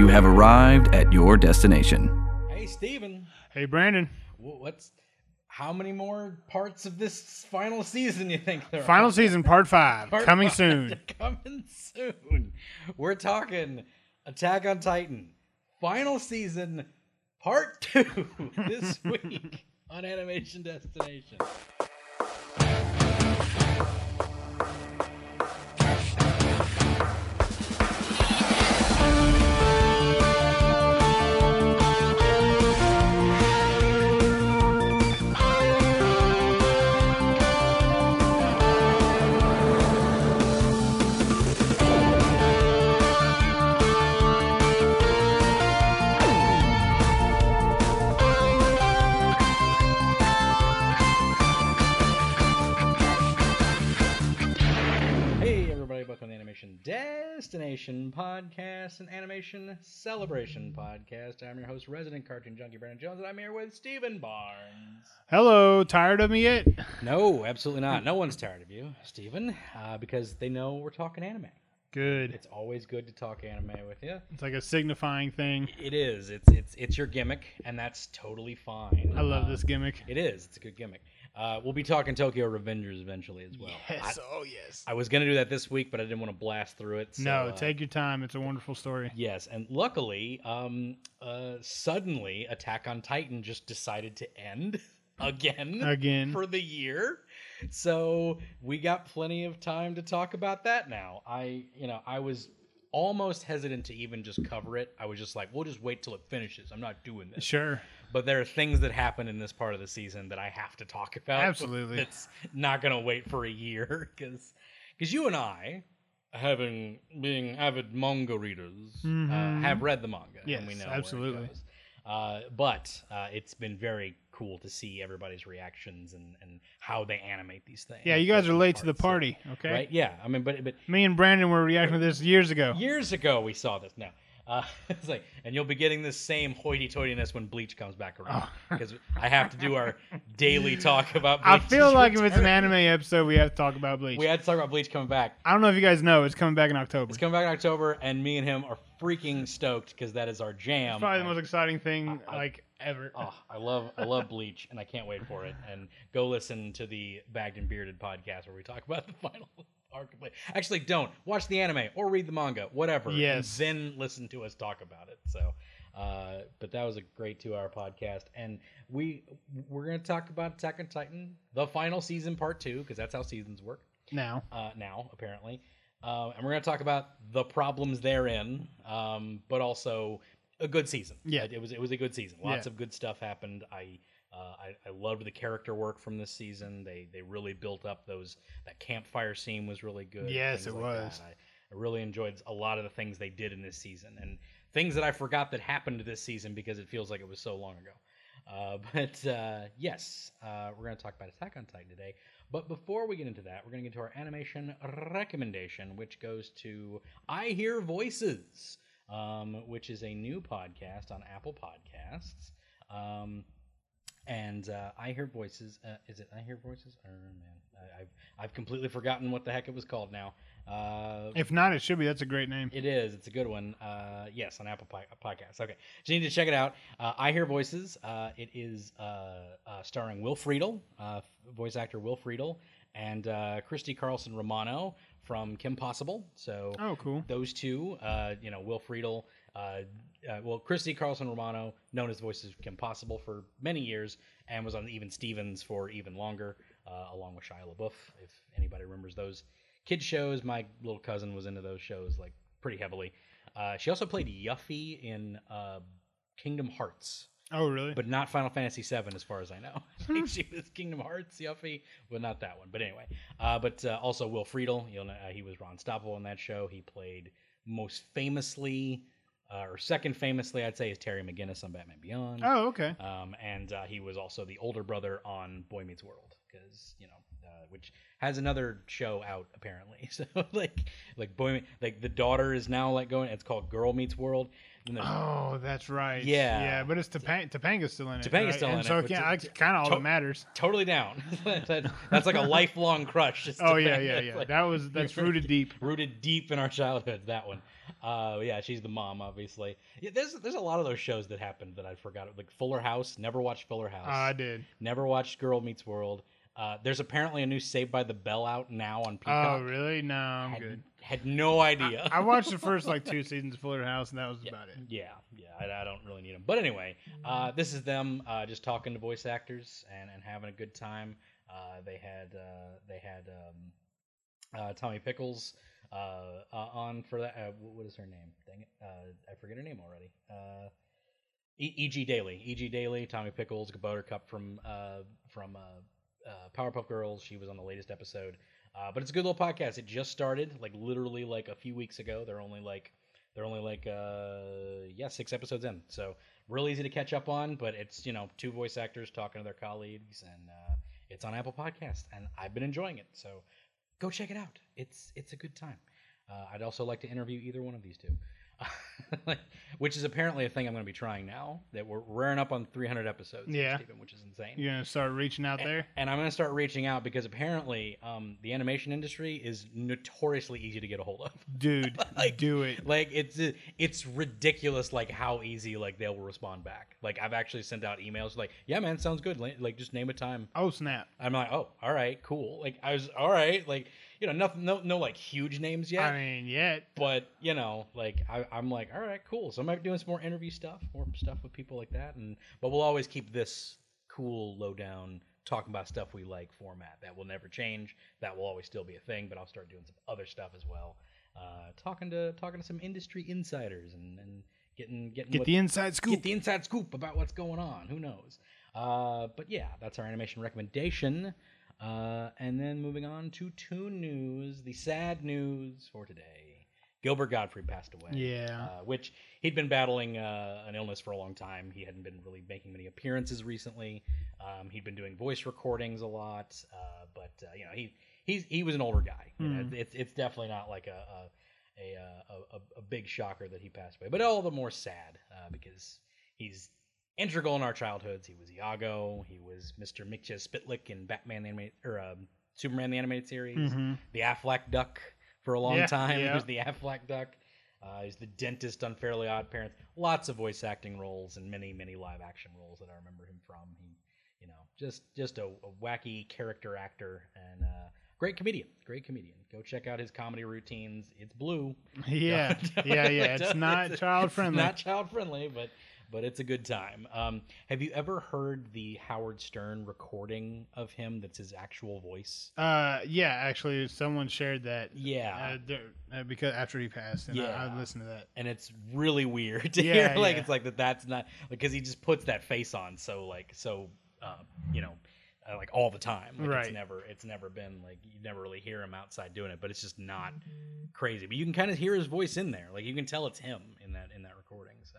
You have arrived at your destination. Hey, Steven, Hey, Brandon. what's how many more parts of this final season you think there are? Final are? season, part five, Part coming five soon. Coming soon. We're talking Attack on Titan, final season, part two this week on Animation Destination. Destination Podcast, an animation celebration podcast. I'm your host, resident cartoon junkie Brandon Jones, and I'm here with Steven Barnes. Hello, tired of me yet? No, absolutely not. No one's tired of you, Steven, uh, because they know we're talking anime. Good. It's always good to talk anime with you. It's like a signifying thing. It is. It's it's it's your gimmick, and that's totally fine. I love Uh, this gimmick. It is. It's a good gimmick. Uh, we'll be talking Tokyo Revengers eventually as well. I, oh yes. I was gonna do that this week, but I didn't want to blast through it. So, no, uh, take your time. It's a wonderful story. Yes, and luckily, um, uh, suddenly Attack on Titan just decided to end again Again. for the year. So we got plenty of time to talk about that now. I, you know, I was almost hesitant to even just cover it. I was just like, we'll just wait till it finishes. I'm not doing this. Sure. But there are things that happen in this part of the season that I have to talk about. Absolutely. It's not going to wait for a year because because you and I, having being avid manga readers, uh, Mhm. have read the manga. Yes, and we know absolutely. Where it goes. Uh, but uh, it's been very cool to see everybody's reactions and, and how they animate these things. Yeah, you guys are late to the parts, so- party. Okay. Right? Yeah. I mean, but but Me and Brandon were reacting to this years ago. years ago we saw this. No. Uh, it's like, and you'll be getting this same hoity-toityness when Bleach comes back around Oh. because I have to do our daily talk about. Bleach I feel like if it's an anime episode, we have to talk about Bleach. we had to talk about Bleach coming back. I don't know if you guys know, it's coming back in October. It's coming back in October, and me and him are freaking stoked because that is our jam. It's probably the most exciting thing I- like ever. Oh, I love I love Bleach, and I can't wait for it. And go listen to the Bagged and Bearded podcast where we talk about the final Actually, don't watch the anime or read the manga, whatever. and Yes. then listen to us talk about it. So, uh, but that was a great two-hour podcast, and we we're gonna talk about Attack on Titan, the final season, part two, because that's how seasons work Now. uh, now, apparently. Uh, and we're going to talk about the problems therein, um, but also a good season. Yeah. it, it was it was a good season. Lots Yeah. of good stuff happened. I, uh, I I loved the character work from this season. They they really built up those that campfire scene was really good. Yes, it like was. I, I really enjoyed a lot of the things they did in this season and things that I forgot that happened this season because it feels like it was so long ago. Uh, but uh, yes, uh, we're going to talk about Attack on Titan today. But before we get into that, we're going to get to our animation recommendation, which goes to I Hear Voices, um, which is a new podcast on Apple Podcasts. Um, and uh, I Hear Voices. Uh, is it I Hear Voices? Oh man, I, I've I've completely forgotten what the heck it was called now. Uh, If not, it should be. That's a great name. it is. It's a good one. Uh, yes, on Apple Pi- Podcasts. Okay, so you need to check it out. Uh, I Hear Voices. Uh, it is uh, uh, starring Will Friedle, uh, voice actor Will Friedle, and uh, Christy Carlson Romano from Kim Possible. So Oh, cool. those two, uh, you know, Will Friedle, uh, uh, well, Christy Carlson Romano, known as the voice of Kim Possible for many years, and was on Even Stevens for even longer, uh, along with Shia LaBeouf. If anybody remembers those kid shows, my little cousin was into those shows like pretty heavily. Uh, she also played Yuffie in uh, Kingdom Hearts, Oh, really? but not Final Fantasy VII, as far as I know. She was Kingdom Hearts Yuffie, but not that one. But anyway, uh, but uh, also Will Friedle. You'll know uh, he was Ron Stoppable in that show. He played most famously, uh, or second famously, I'd say, is Terry McGinnis on Batman Beyond. oh, okay. Um, and uh, he was also the older brother on Boy Meets World, because you know, uh, which has another show out apparently. So like, like Boy, like the daughter is now like going. It's called Girl Meets World. Oh, that's right. Yeah. Yeah, but it's Topanga, Topanga's still in it. Topanga's right? still and in it, so yeah, that's kind of all to- that matters. totally down. That's like a lifelong crush. Oh yeah, Topanga. yeah, It's yeah. like that was that's rooted deep. rooted deep in our childhood. That one. Uh, yeah, she's the mom, obviously. Yeah, there's there's a lot of those shows that happened that I forgot. Like Fuller House. Never watched Fuller House. Oh, I did. Never watched Girl Meets World. Uh, there's apparently a new Saved by the Bell out now on Peacock. Oh, really? No, I'm had, good. Had no idea. I, I watched the first like two seasons of Fuller House, and that was yeah, about it. Yeah, yeah. I, I, don't really need them. But anyway, uh, this is them uh, just talking to voice actors and, and having a good time. Uh, they had uh, they had um, uh, Tommy Pickles on for that. what is her name? Dang it, I forget her name already. E.G. Daily, E.G. Daily, Tommy Pickles, Buttercup from from uh, Powerpuff Girls. She was on the latest episode. Uh, but it's a good little podcast. It just started, like literally like a few weeks ago. They're only like they're only like uh yeah six episodes in, so real easy to catch up on. But it's you know two voice actors talking to their colleagues, and uh, it's on Apple Podcast, and I've been enjoying it. So go check it out. It's it's a good time. Uh, I'd also like to interview either one of these two. which is apparently a thing I'm going to be trying now. That we're rearing up on 300 episodes. Yeah, Steven, which is insane. You're gonna start reaching out and, there, and I'm going to start reaching out because apparently um, the animation industry is notoriously easy to get a hold of. Dude, like, do it. Like it's it's ridiculous, like how easy like they will respond back. Like I've actually sent out emails like, yeah, man, sounds good. Like just name a time. Oh snap! I'm like, oh, all right, cool. Like I was all right, like you know, nothing, no, no, like huge names yet. I mean, yet, but you know, like I, I'm like, all right, cool. So I might be doing some more interview stuff, more stuff with people like that, and but we'll always keep this cool, low down, talking about stuff we like format. That will never change. That will always still be a thing. But I'll start doing some other stuff as well. Uh, talking to talking to some industry insiders and, and getting getting get what, the inside scoop. Get the inside scoop about what's going on. Who knows? Uh, but yeah, that's our animation recommendation. Uh, and then moving on to Toon News, the sad news for today. Gilbert Gottfried passed away. Yeah. Uh, which he'd been battling uh, an illness for a long time. He hadn't been really making many appearances recently. Um, he'd been doing voice recordings a lot, uh, but uh, you know he he's he was an older guy. You know, Mm. it's it's definitely not like a a, a a a a big shocker that he passed away, but all the more sad uh, because he's integral in our childhoods. He was Iago. He was Mr. Mxyzptlk in Batman the animated or um, Superman the animated series. Mhm. The Aflac Duck for a long Yeah, time. He was the Aflac Duck. Uh, he's the dentist on Fairly Odd Parents. Lots of voice acting roles and many many live action roles that I remember him from. He, you know, just just a, a wacky character actor and uh, great comedian. Great comedian. Go check out his comedy routines. It's blue. Yeah, yeah, yeah. It's not it's- child it's friendly. Not child friendly, but but it's a good time. Um, have you ever heard the Howard Stern recording of him? That's his actual voice. Uh, yeah. Actually, someone shared that. Yeah. Uh, there- uh, because after he passed, and I, Yeah. I listened to that. and it's really weird to Yeah, hear. Like yeah. it's like that. That's not because he just puts that face on so like so uh, you know uh, like all the time. Like Right. It's never it's never been like you never really hear him outside doing it, but it's just not crazy. But you can kind of hear his voice in there. Like you can tell it's him in that in that recording. So,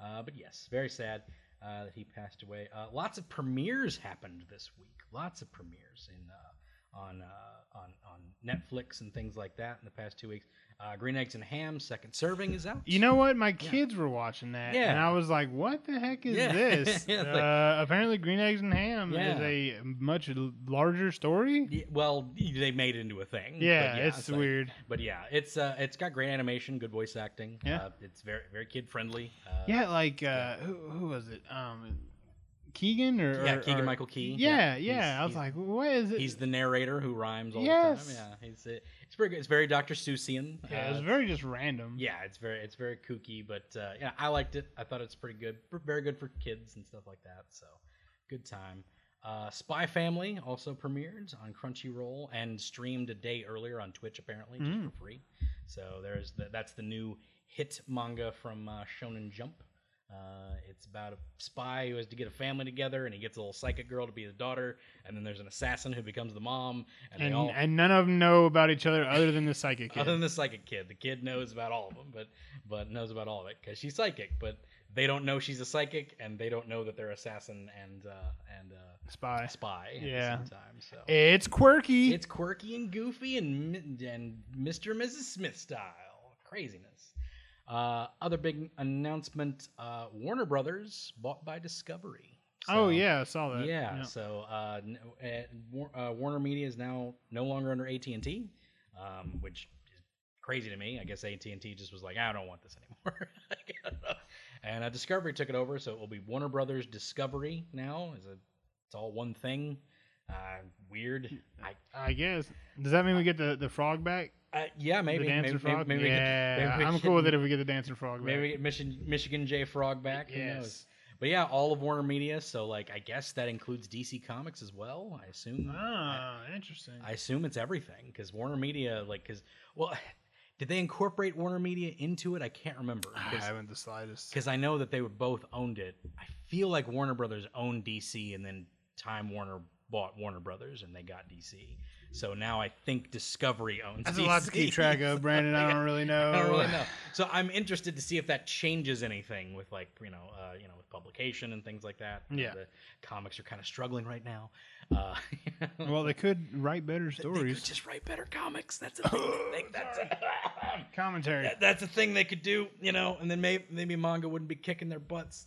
uh, but yes, very sad. Uh, that he passed away. Uh, lots of premieres happened this week. Lots of premieres in uh, on uh, on on Netflix and things like that in the past two weeks. Uh, Green Eggs and Ham second serving is out. You know what? My kids were watching that, yeah. and I was like, "What the heck is Yeah. this?" Yeah, it's uh, like- apparently, Green Eggs and Ham Yeah. is a much larger story. Yeah, well, they made it into a thing. Yeah, it's like- weird. but yeah, it's uh, it's got great animation, good voice acting. Yeah. uh, it's very very kid friendly. Uh, Yeah, like uh, who who was it? Um, Keegan or yeah, or- Keegan or- Michael Key. Yeah, yeah. he's- I was like, what is it? he's the narrator who rhymes all Yes. the time. Yeah, he's it's pretty good. It's very Dr. Seussian. yeah, it was Uh, very just random. Yeah, it's very it's very kooky, but uh, yeah, I liked it. I thought it's pretty good, very good for kids and stuff like that. So, good time. Uh, Spy Family also premiered on Crunchyroll and streamed a day earlier on Twitch, apparently just Mm. for free. So there's the, that's the new hit manga from uh, Shonen Jump. Uh, it's about a spy who has to get a family together, and he gets a little psychic girl to be his daughter, and then there's an assassin who becomes the mom, and, and they all and none of them know about each other other than the psychic kid. other than the psychic kid, the kid knows about all of them, but but knows about all of it because she's psychic. But they don't know she's a psychic, and they don't know that they're assassin and uh, and uh, Spy. spy at Yeah. the same time. So It's quirky. it's quirky and goofy and and Mr. and Mrs. Smith style craziness. Uh, other big announcement: uh, Warner Brothers bought by Discovery. oh yeah, I saw that. yeah, so uh, n- uh, Warner Media is now no longer under AT and T, um, which is crazy to me. I guess AT and T just was like, I don't want this anymore. and uh, Discovery took it over, so it will be Warner Brothers Discovery now. Is a it's all one thing. Uh, weird. I, I guess. Does that mean we get the, the frog back? Uh, yeah, maybe. the dancing maybe, frog. maybe, maybe we yeah, get- maybe I'm cool with it if we get the dancing frog back. Maybe we get Michigan, Michigan J Frog back. Who Yes. knows? But yeah, all of Warner Media. So like, I guess that includes DC Comics as well. I assume. Ah, interesting. I assume it's everything because Warner Media, like, because well, did they incorporate Warner Media into it? I can't remember I haven't the slightest. because I know that they were both owned it. I feel like Warner Brothers owned DC, and then Time Warner bought Warner Brothers, and they got DC. So now I think Discovery owns. That's DC. a lot to keep track of, Brandon. I don't really know. I don't really know. So I'm interested to see if that changes anything with like you know uh, you know with publication and things like that. Yeah. the comics are kind of struggling right now. Uh, Well, they could write better they could stories. just write better comics. That's a thing. they, that's a, Commentary. that- that's a thing they could do. You know, and then maybe maybe manga wouldn't be kicking their butts.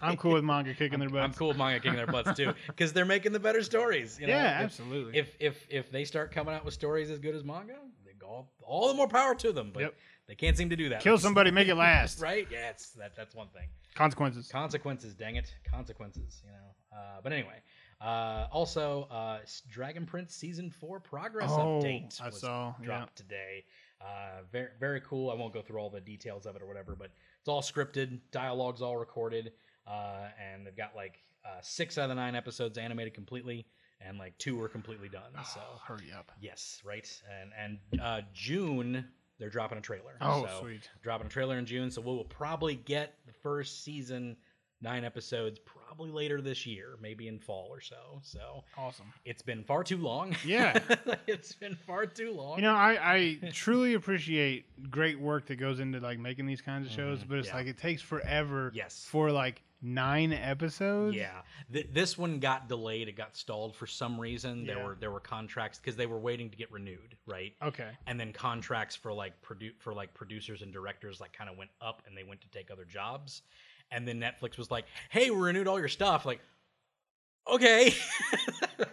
I'm cool with manga kicking their butts. I'm cool with manga kicking their butts too because they're making the better stories. You know? Yeah, If- absolutely. If if if they start coming out with stories as good as manga, they go all, all the more power to them. But Yep. they can't seem to do that. Kill somebody, make it last. right? Yeah, it's, that that's one thing. Consequences. Consequences, dang it, consequences. You know. Uh, but anyway, uh, also uh, Dragon Prince season four progress Oh, update I was saw, yeah. dropped today. Uh, very very cool. I won't go through all the details of it or whatever, but it's all scripted, dialogue's all recorded, uh, and they've got like uh, six out of the nine episodes animated completely, and like two were completely done. So Oh, hurry up. yes, right, and and uh, June they're dropping a trailer. Oh, so sweet. dropping a trailer in June, so we will probably get the first season, nine episodes, probably later this year, maybe in fall or so. So Awesome. it's been far too long. Yeah. it's been far too long. You know, I, I truly appreciate great work that goes into like making these kinds of shows, Mhm, but it's yeah. like it takes forever Yes. for like nine episodes. yeah, Th- this one got delayed. It got stalled for some reason. There Yeah. were there were contracts because they were waiting to get renewed, right? Okay. And then contracts for like produ- for like producers and directors like kind of went up, and they went to take other jobs. And then Netflix was like, "Hey, we renewed all your stuff." Like, okay.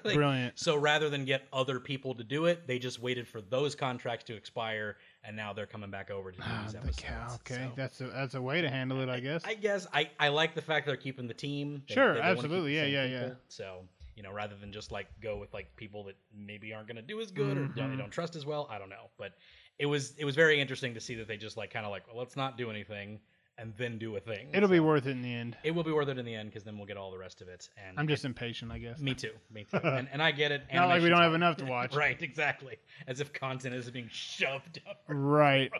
Like, Brilliant. So rather than get other people to do it, they just waited for those contracts to expire, and now they're coming back over to do Ah, these the episodes. cow. Okay, So, that's a that's a way to handle it, I guess. I guess I, I like the fact they're keeping the team. They- Sure, they absolutely. the Yeah, same yeah, yeah. So you know, rather than just like go with like people that maybe aren't going to do as good or don't, they Mhm. don't trust as well. I don't know, but it was it was very interesting to see that they just like kind of like well, let's not do anything and then do a thing. It'll be worth it in the end. It will be worth it in the end because then we'll get all the rest of it. And I'm just impatient, I guess. me too, me too. and, and I get it. Not like we don't have enough to watch. right, exactly. As if content is being shoved our Right.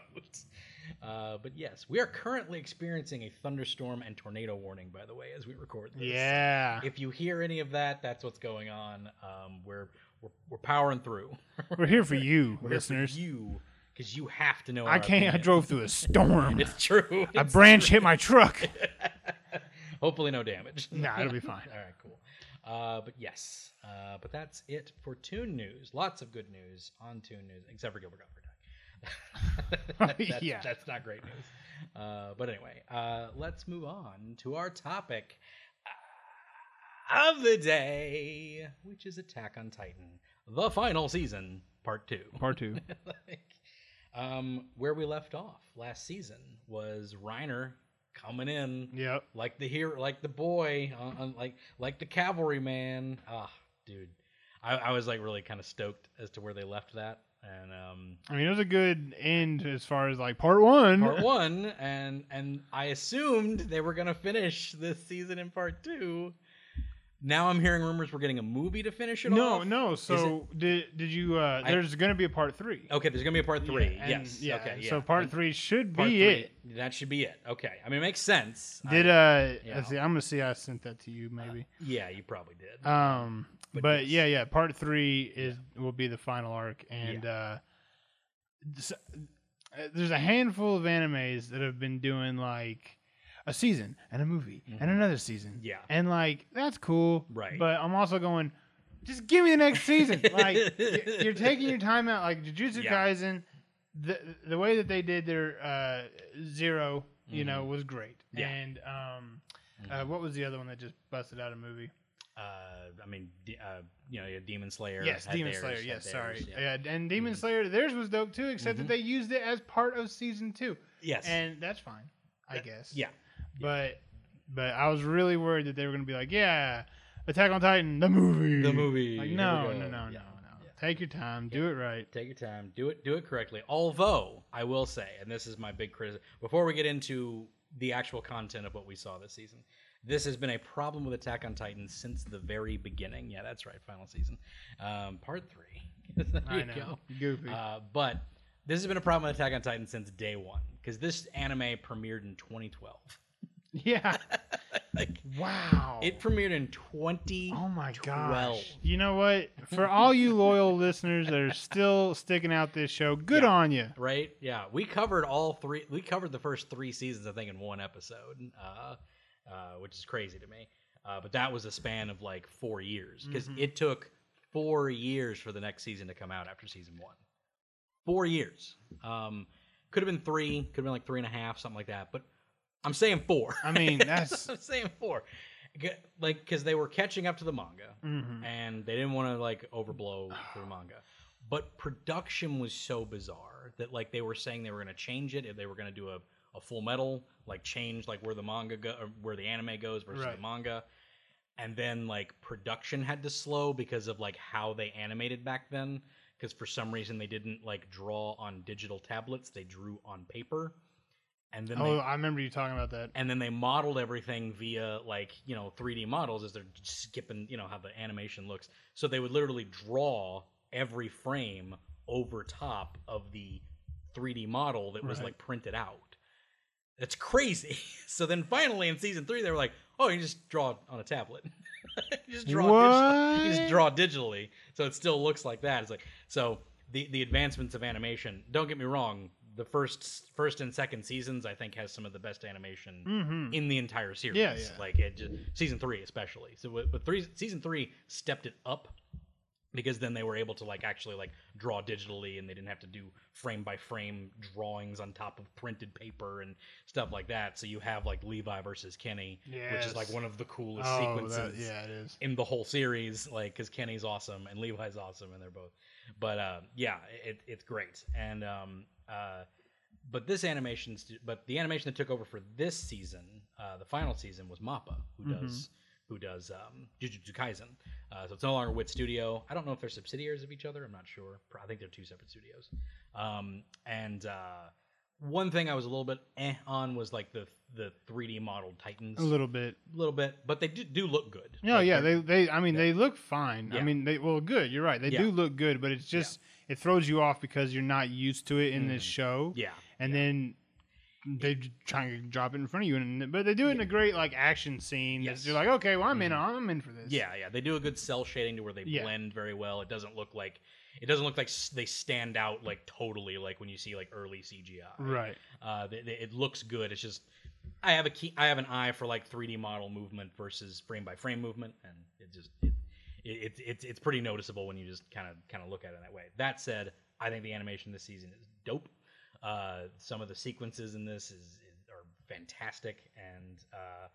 Uh, but yes, we are currently experiencing a thunderstorm and tornado warning. By the way, as we record this. Yeah. If you hear any of that, that's what's going on. Um, we're, we're we're powering through. We're here for you, We're here for listeners. you, because you have to know. I can't. I drove through a storm. It's true. a branch true. hit my truck. Hopefully, no damage. Nah, it'll be fine. All right, cool. Uh, but yes, uh, but that's it for Toon News. Lots of good news on Toon News, except for Gilbert Gottfried. That- that's, Yeah. that's not great news. Uh, but anyway, uh, let's move on to our topic uh, of the day, which is Attack on Titan, the final season, part two. Part two. like, um, where we left off last season was Reiner coming in Yep. like the hero, like the boy, on, on, like like the cavalryman. Ah, dude, I, I was like really kind of stoked as to where they left that, and um, I mean, it was a good end as far as like part one. part one, and and I assumed they were gonna finish this season in part two. Now I'm hearing rumors we're getting a movie to finish it all. No, off. no. So did did you? uh I- There's going to be a part three. Okay, there's gonna be a part three. Yeah, and- yes. Yeah. Okay. Yeah. So part And three should part be three, it. That should be it. Okay. I mean, it makes sense. Did I- uh? yeah. Let's see. I'm gonna see. I sent that to you, maybe. yeah, you probably did. Um, But but, yes. yeah, yeah, part three is will be the final arc, and uh, uh, there's a handful of animes that have been doing like a season and a movie and Mhm. another season, Yeah. and like that's cool, Right. But I'm also going, just give me the next season. like you're taking your time out, like Jujutsu Yeah. Kaisen. The the way that they did their uh, zero, you know, was great, Mm-hmm. Yeah. and um, uh, Mhm. what was the other one that just busted out a movie? Uh, I mean, uh, you know, Demon Slayer. Yes, Demon theirs, Slayer. Yes, theirs, sorry. yeah. Yeah, and Demon Mhm. Slayer, theirs was dope too, except that they used it as part of season two, Yes. and that's fine, I That- guess. yeah. But but I was really worried that they were going to be like, yeah, Attack on Titan, the movie, The movie. Like, we no, no, no, Yeah. no, no. Take your time, do it right. Take your time. Do it. Do it correctly. Although I will say, and this is my big criticism. Before we get into the actual content of what we saw this season, this has been a problem with Attack on Titan since the very beginning. Yeah, that's right. Final season, um, part three. there I you know, go. goofy. Uh, but this has been a problem with Attack on Titan since day one because this anime premiered in 2012. Yeah. like Wow. it premiered in 20. Oh my 12. gosh! You know what? For all you loyal listeners that are still sticking out this show, good Yeah. on you. right? Yeah, we covered all three. We covered the first three seasons, I think, in one episode, uh, uh, which is crazy to me. Uh, but that was a span of like four years because Mhm. it took four years for the next season to come out after season one. Four years. Um, could have been three. Could have been like three and a half, something like that. But I'm saying four. I mean, that's- I'm saying four. Like because they were catching up to the manga Mhm. and they didn't want to like overblow the manga. But production was so bizarre that like they were saying they were going to change it. If they were going to do a, a full metal, like change like where the manga go where the anime goes versus Right. the manga. And then like production had to slow because of like how they animated back then. Because for some reason they didn't like draw on digital tablets; they drew on paper. And then Oh, they, I remember you talking about that. and then they modeled everything via like you know 3D models as they're skipping you know how the animation looks. So they would literally draw every frame over top of the 3D model that was Right. like printed out. That's crazy. So then finally in season three they were like, oh, you just draw on a tablet. you just draw digitally. You just draw digitally, so it still looks like that. It's like so the the advancements of animation. Don't get me wrong. The first first and second seasons I think has some of the best animation Mm-hmm. in the entire series. Yeah, yeah. Like it just, season three especially. So with three season three stepped it up because then they were able to like actually like draw digitally and they didn't have to do frame by frame drawings on top of printed paper and stuff like that. So you have like Levi versus Kenny, which is like one of the coolest Oh, sequences that, yeah, it is. in the whole series, like because Kenny's awesome and Levi's awesome, and they're both. But uh, yeah, it, it's great. And um, uh, but this animation, but the animation that took over for this season, uh, the final season, was Mappa, who Mhm. does who does um, Jujutsu Kaisen. Uh, so it's no longer Wit Studio. I don't know if they're subsidiaries of each other. I'm not sure. I think they're two separate studios. Um, and uh, one thing I was a little bit eh on was like the the 3D modeled Titans A little bit. A little bit, but they do, do look good. No, Like, yeah, they, they. I mean, they look fine. I mean, they well, good. You're right. They Yeah. do look good, but it's just it throws you off because you're not used to it in this Mhm. show. yeah, and yeah. then they try and drop it in front of you, and but they do it in a great like action scene. Yes. You're like, okay, well, I'm in. Mhm. I'm in for this. Yeah, yeah, they do a good cell shading to where they Yeah. blend very well. It doesn't look like it doesn't look like they stand out like totally like when you see like early CGI. Right. Uh, they, they- it looks good. It's just I have a key. I have an eye for like 3D model movement versus frame by frame movement, and it just it, it, it it's it's pretty noticeable when you just kind of kind of look at it that way. That said, I think the animation this season is dope. Uh, some of the sequences in this is, is are fantastic, and uh,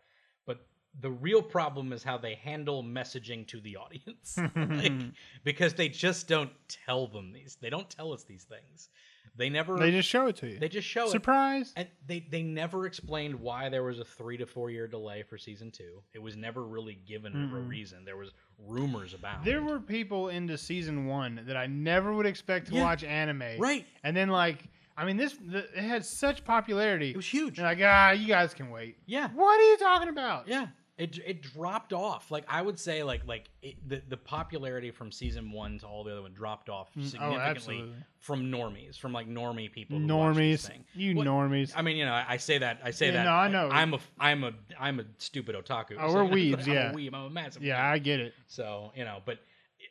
but the real problem is how they handle messaging to the audience, like, because they just don't tell them these. They don't tell us these things. They never. They just show it to you. they just show it. Surprise. And they they never explained why there was a three to four year delay for season two. It was never really given a Mm-mm. reason. There was rumors about. There were people into season one that I never would expect to Yeah. watch anime. right. And then like, I mean, this the, it had such popularity. It was huge. They're like, ah, you guys can wait. Yeah, What are you talking about? yeah. It it dropped off. Like I would say, like like it, the the popularity from season one to all the other one dropped off Mm, oh, significantly absolutely. from normies, from like normie people. who watch this Normies, thing. you What- normies. I mean, you know, I, I say that. I say Yeah, that. no, I know. I'm a, I'm a, I'm a stupid otaku. Oh, we're weebs, I'm yeah. a weeb. I'm a massive. yeah. I get it. So you know, but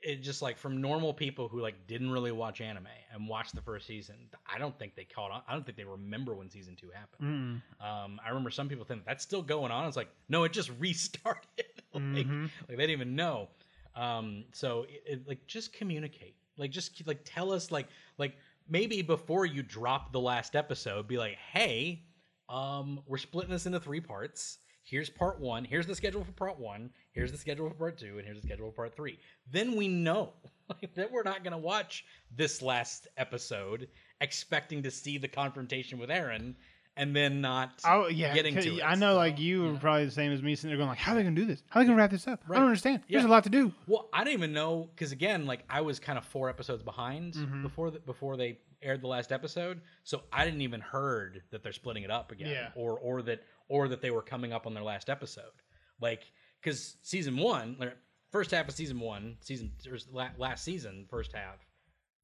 it- just like from normal people who like didn't really watch anime and watched the first season. I don't think they caught on. I don't think they remember when season two happened. Mm-mm. Um, I remember some people think that's still going on. It's like no, it just restarted. like, Mhm. like they didn't even know. Um, so it, it, like just communicate. Like just like tell us like like maybe before you drop the last episode, be like, hey, um, we're splitting this into three parts. Here's part one, here's the schedule for part one, here's the schedule for part two, and here's the schedule for part three. Then we know that we're not going to watch this last episode expecting to see the confrontation with Eren and then not Oh yeah, getting to it. I know, like So, you were probably the same as me, sitting there going like, "How are they gonna do this? How are they gonna wrap this up? I don't understand. There's a lot to do." Well, I don't even know because again, like I was kind of four episodes behind Mhm. before the, before they aired the last episode, so I didn't even heard that they're splitting it up again, Yeah. or or that or that they were coming up on their last episode, like because season one, first half of season one, season or last season, first half,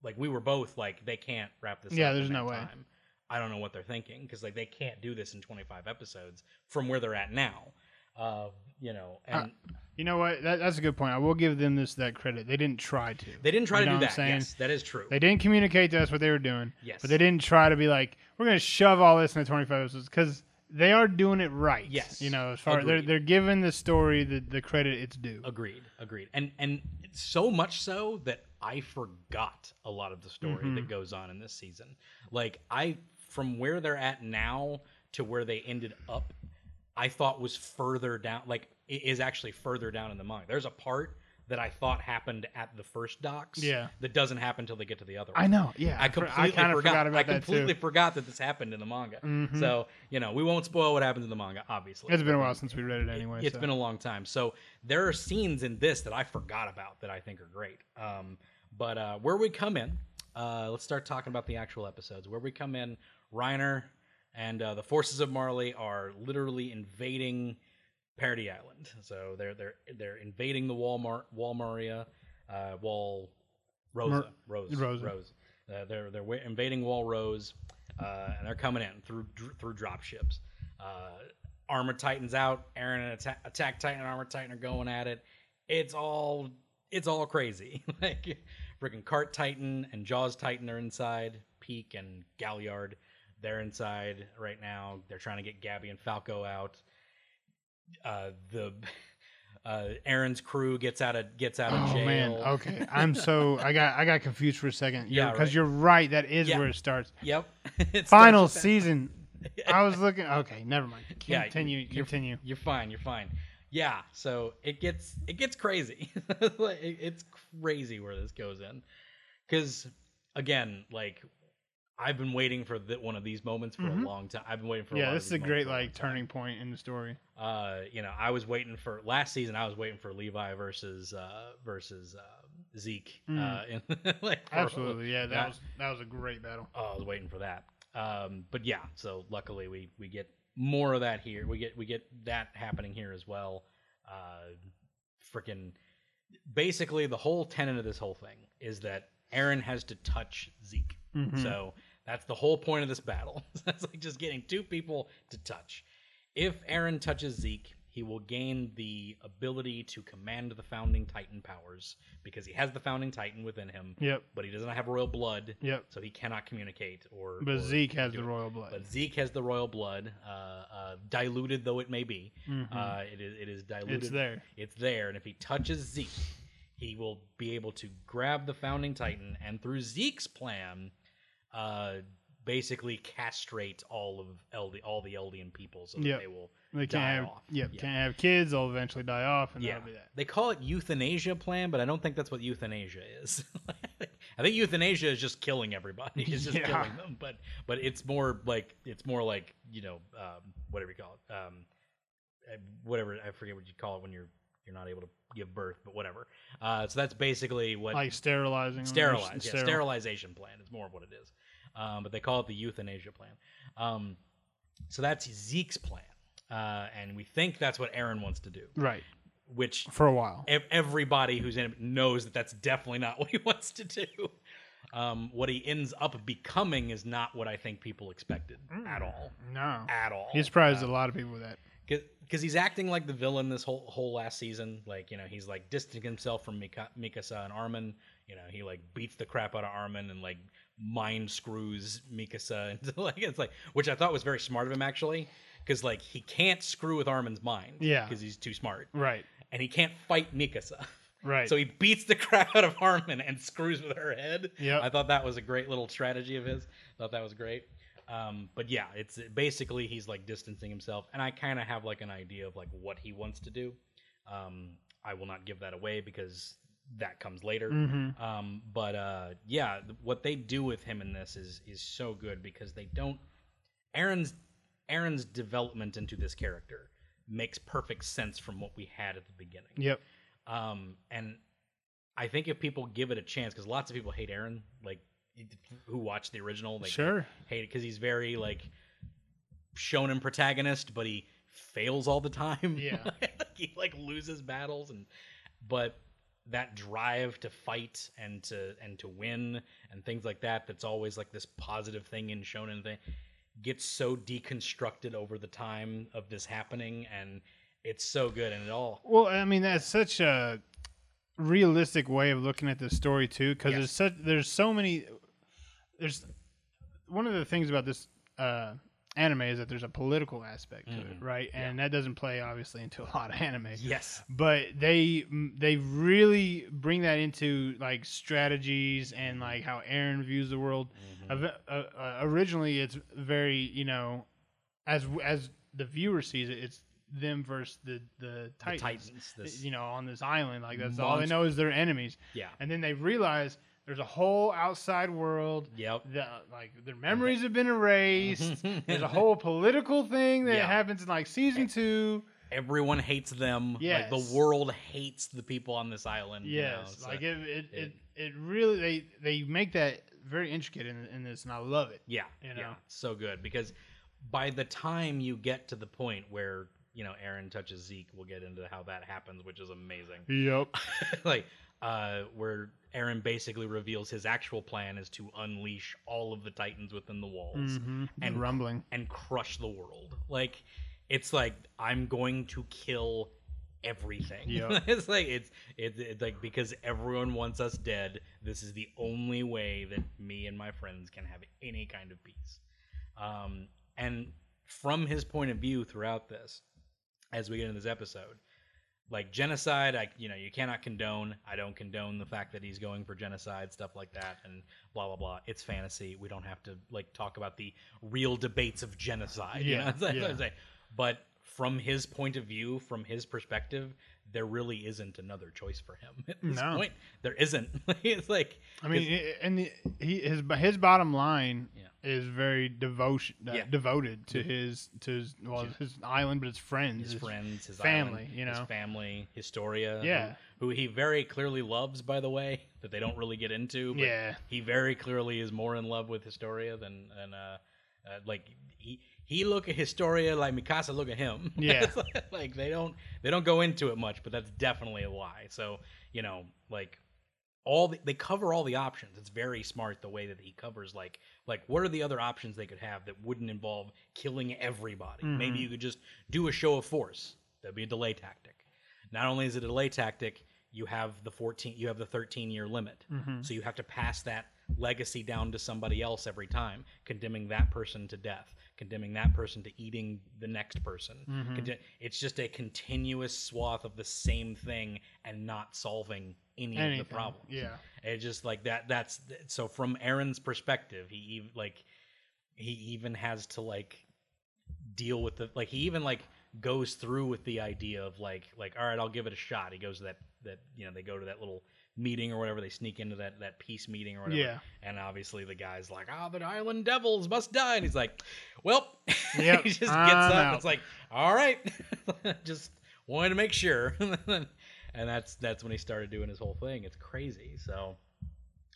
like we were both like they can't wrap this. Yeah, there's no way. Time. I don't know what they're thinking because like they can't do this in 25 episodes from where they're at now. Uh, you know, and You know what? That, that's a good point. I will give them this that credit. They didn't try to. they didn't try You to do that. saying? Yes, that is true. They didn't communicate to us what they were doing. Yes. But they didn't try to be like, we're going to shove all this into 25 episodes because they are doing it right. Yes. You know, as far they're they're giving the story the, the credit it's due. Agreed, agreed, and and so much so that I forgot a lot of the story Mhm. that goes on in this season. Like I, from where they're at now to where they ended up, I thought was further down. Like it is actually further down in the manga. There's a part that I thought happened at the first docks. Yeah. that doesn't happen until they get to the other. I know. Yeah. I completely of forgot. forgot about I that completely too. forgot that this happened in the manga. Mhm. So you know, we won't spoil what happens in the manga. Obviously, It's been a while since we read it anyway. it's so. been a long time. So there are scenes in this that I forgot about that I think are great. Um, but uh, where we come in, uh, let's start talking about the actual episodes. Where we come in, Reiner and uh, the forces of Marley are literally invading Paradis Island. So they're they're they're invading the Walmart Walmaria, uh, Wall Rosa Mer- Rose Rosa. Rose. Uh, they're they're invading Wall Rose, uh, and they're coming in through through drop ships. Uh, Armor Titan's out. Eren and Attack, Attack Titan and Armor Titan are going at it. It's all it's all crazy. like freaking Cart Titan and Jaws Titan are inside. Peak and Galliard, they're inside right now. They're trying to get Gabi and Falco out. Uh, the uh, Eren's crew gets out of gets out of Oh jail. man. Okay. I'm so I got I got confused for a second. Yeah, Because right. you're right. That is Yeah. where it starts. Yep. It Final that. season. I was looking. Okay. Never mind. Yeah, Continue. you're- continue. You're fine. You're fine. Yeah. So it gets it gets crazy. It's crazy where this goes in, because again, like I've been waiting for the, one of these moments for Mhm. a long time. I've been waiting for. a Yeah. of This is a great moments for a long like turning point in the story. Uh, you know, I was waiting for last season. I was waiting for Levi versus uh versus uh, Zeke. Mm. Uh, in, like Absolutely. Yeah. That was that was a great battle. Oh, I was waiting for that. Um, but yeah, so luckily we we get more of that here. We get we get that happening here as well. Uh, freaking, basically the whole tenet of this whole thing is that Eren has to touch Zeke. Mhm. So that's the whole point of this battle. That's like just getting two people to touch. If Eren touches Zeke, he will gain the ability to command the founding Titan powers because he has the founding Titan within him, Yep. but he doesn't have royal blood Yep. so he cannot communicate or. But or Zeke has the royal blood. But Zeke has the royal blood, uh, uh, diluted though it may be. Mhm. Uh, it is it is diluted. it's there. It's there, and if he touches Zeke, he will be able to grab the founding titan, and through Zeke's plan, uh, basically castrate all of Eld- all the Eldian people, so that Yep. they will. They die can't have. off. Yep. Yeah. Can't have kids. They'll eventually die off, and Yeah, that'll be that. they call it euthanasia plan, but I don't think that's what euthanasia is. I think euthanasia is just killing everybody. It's just Yeah. killing them, but but it's more like it's more like you know um, whatever you call it, um, uh, whatever I forget what you call it when you're you're not able to give birth, but whatever. Uh, so that's basically what Like sterilizing. sterilize. Yeah, sterilization plan is more of what it is. Um, but they call it the euthanasia plan. Um, so that's Zeke's plan, uh, and we think that's what Eren wants to do, Right. which For a while. ev- everybody who's in it knows that that's definitely not what he wants to do. Um, what he ends up becoming is not what I think people expected at all. No. At all. He surprised Uh, a lot of people with that. because he's acting like the villain this whole whole last season. Like you know, he's like distancing himself from Mika, Mikasa and Armin. You know, he like beats the crap out of Armin and like mind screws Mikasa into like it's like which I thought was very smart of him actually, because like he can't screw with Armin's mind. Yeah. because he's too smart, Right. and he can't fight Mikasa. Right. So he beats the crap out of Armin and screws with her head. Yep. I thought that was a great little strategy of his. Thought that was great. Um, but yeah, it's basically he's like distancing himself, and I kind of have like an idea of like what he wants to do. Um, I will not give that away because that comes later. Mm-hmm. Um, but uh, yeah, what they do with him in this is is so good because they don't. Eren's Eren's development into this character makes perfect sense from what we had at the beginning. Yep. Um, and I think if people give it a chance, because lots of people hate Eren, like who watched the original, like sure. hate it because he's very like shonen protagonist, but he fails all the time. Yeah. he like loses battles and but that drive to fight and to and to win and things like that that's always like this positive thing in shonen thing gets so deconstructed over the time of this happening and it's so good and it all Well, I mean, that's such a realistic way of looking at the story too, because Yes. there's such there's so many. There's one of the things about this uh, anime is that there's a political aspect to it, Mhm. right? And that doesn't play obviously into a lot of anime. yes but they they really bring that into like strategies and like how Eren views the world. Mhm. Uh, uh, originally, it's very you know, as as the viewer sees it, it's them versus the the the Titans. titans this You know, on this island, like that's all they know is their enemies, yeah and then they realize there's a whole outside world. yep That like their memories have been erased. There's a whole political thing that Yeah. happens in like season two. everyone hates them like Yes. the world hates the people on this island you know, Yes, so- like it it, it, it- really they they make that very intricate in, in this, and I love it. Yeah, You yeah, know? so good because by the time you get to the point where you know Eren touches Zeke, we'll get into how that happens, which is amazing. Yep. like uh, where Eren basically reveals his actual plan is to unleash all of the Titans within the walls Mm-hmm. And- rumbling. and crush the world. Like it's like I'm going to kill everything. Yeah. it's like it's, it's it's like because everyone wants us dead. This is the only way that me and my friends can have any kind of peace. Um, and from his point of view throughout this, as we get into this episode, like genocide, I you know you cannot condone. I don't condone the fact that he's going for genocide, stuff like that, and blah blah blah. It's fantasy. We don't have to like talk about the real debates of genocide. you Yeah, know? That's yeah. But from his point of view, from his perspective, there really isn't another choice for him at this No. point. There isn't. it's like I mean, and the, he his his bottom line Yeah. is very devotion uh, Yeah. devoted to his to his well his island, but his friends, his friends, his family, island, you know? his family, Historia, who- Yeah. who, he very clearly loves, by the way, that they don't really get into. But Yeah. he very clearly is more in love with Historia than than uh, uh like he he look at Historia like Mikasa look at him. Yeah. Like, like they don't they don't go into it much, but that's definitely a lie. So you know, like all the, they cover all the options. It's very smart the way that he covers like like what are the other options they could have that wouldn't involve killing everybody. Maybe Mhm. you could just do a show of force. That'd be a delay tactic. Not only is it a delay tactic, you have the 14 you have the 13 year limit. Mhm. So you have to pass that legacy down to somebody else every time, condemning that person to death, condemning that person to eating the next person. Mhm. Conti- It's just a continuous swath of the same thing and not solving any anything. of the problems. Yeah. It's just like that. That's so from Eren's perspective, he like he even has to like deal with the like he even like goes through with the idea of like like all right, I'll give it a shot. He goes to that that you know they go to that little meeting or whatever. They sneak into that that peace meeting or whatever. Yeah. And obviously the guy's like, "Ah, the island devils must die," and he's like, "Well," Yep, he just gets I'm up. out. It's like, "All right," just wanted to make sure, and that's that's when he started doing his whole thing. It's crazy. So,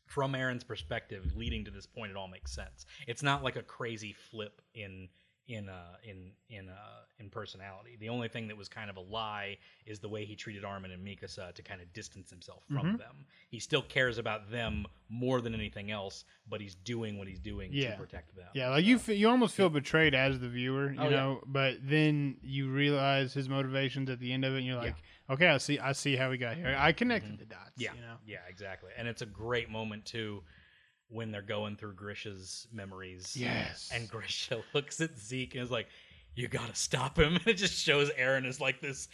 from Eren's perspective, leading to this point, it all makes sense. It's not like a crazy flip in in uh in in uh in personality. The only thing that was kind of a lie is the way he treated Armin and Mikasa to kind of distance himself from Mhm. them. He still cares about them more than anything else, but he's doing what he's doing Yeah. to protect them. Yeah, like you, fe- you almost feel betrayed as the viewer, you Oh, yeah. know. But then you realize his motivations at the end of it, and you're like, okay, I see, I see how we got here. I connected the dots. Yeah, you know. yeah, exactly. And it's a great moment too when they're going through Grisha's memories. Yes. And Grisha looks at Zeke and is like, "You gotta stop him." And it just shows Eren as like this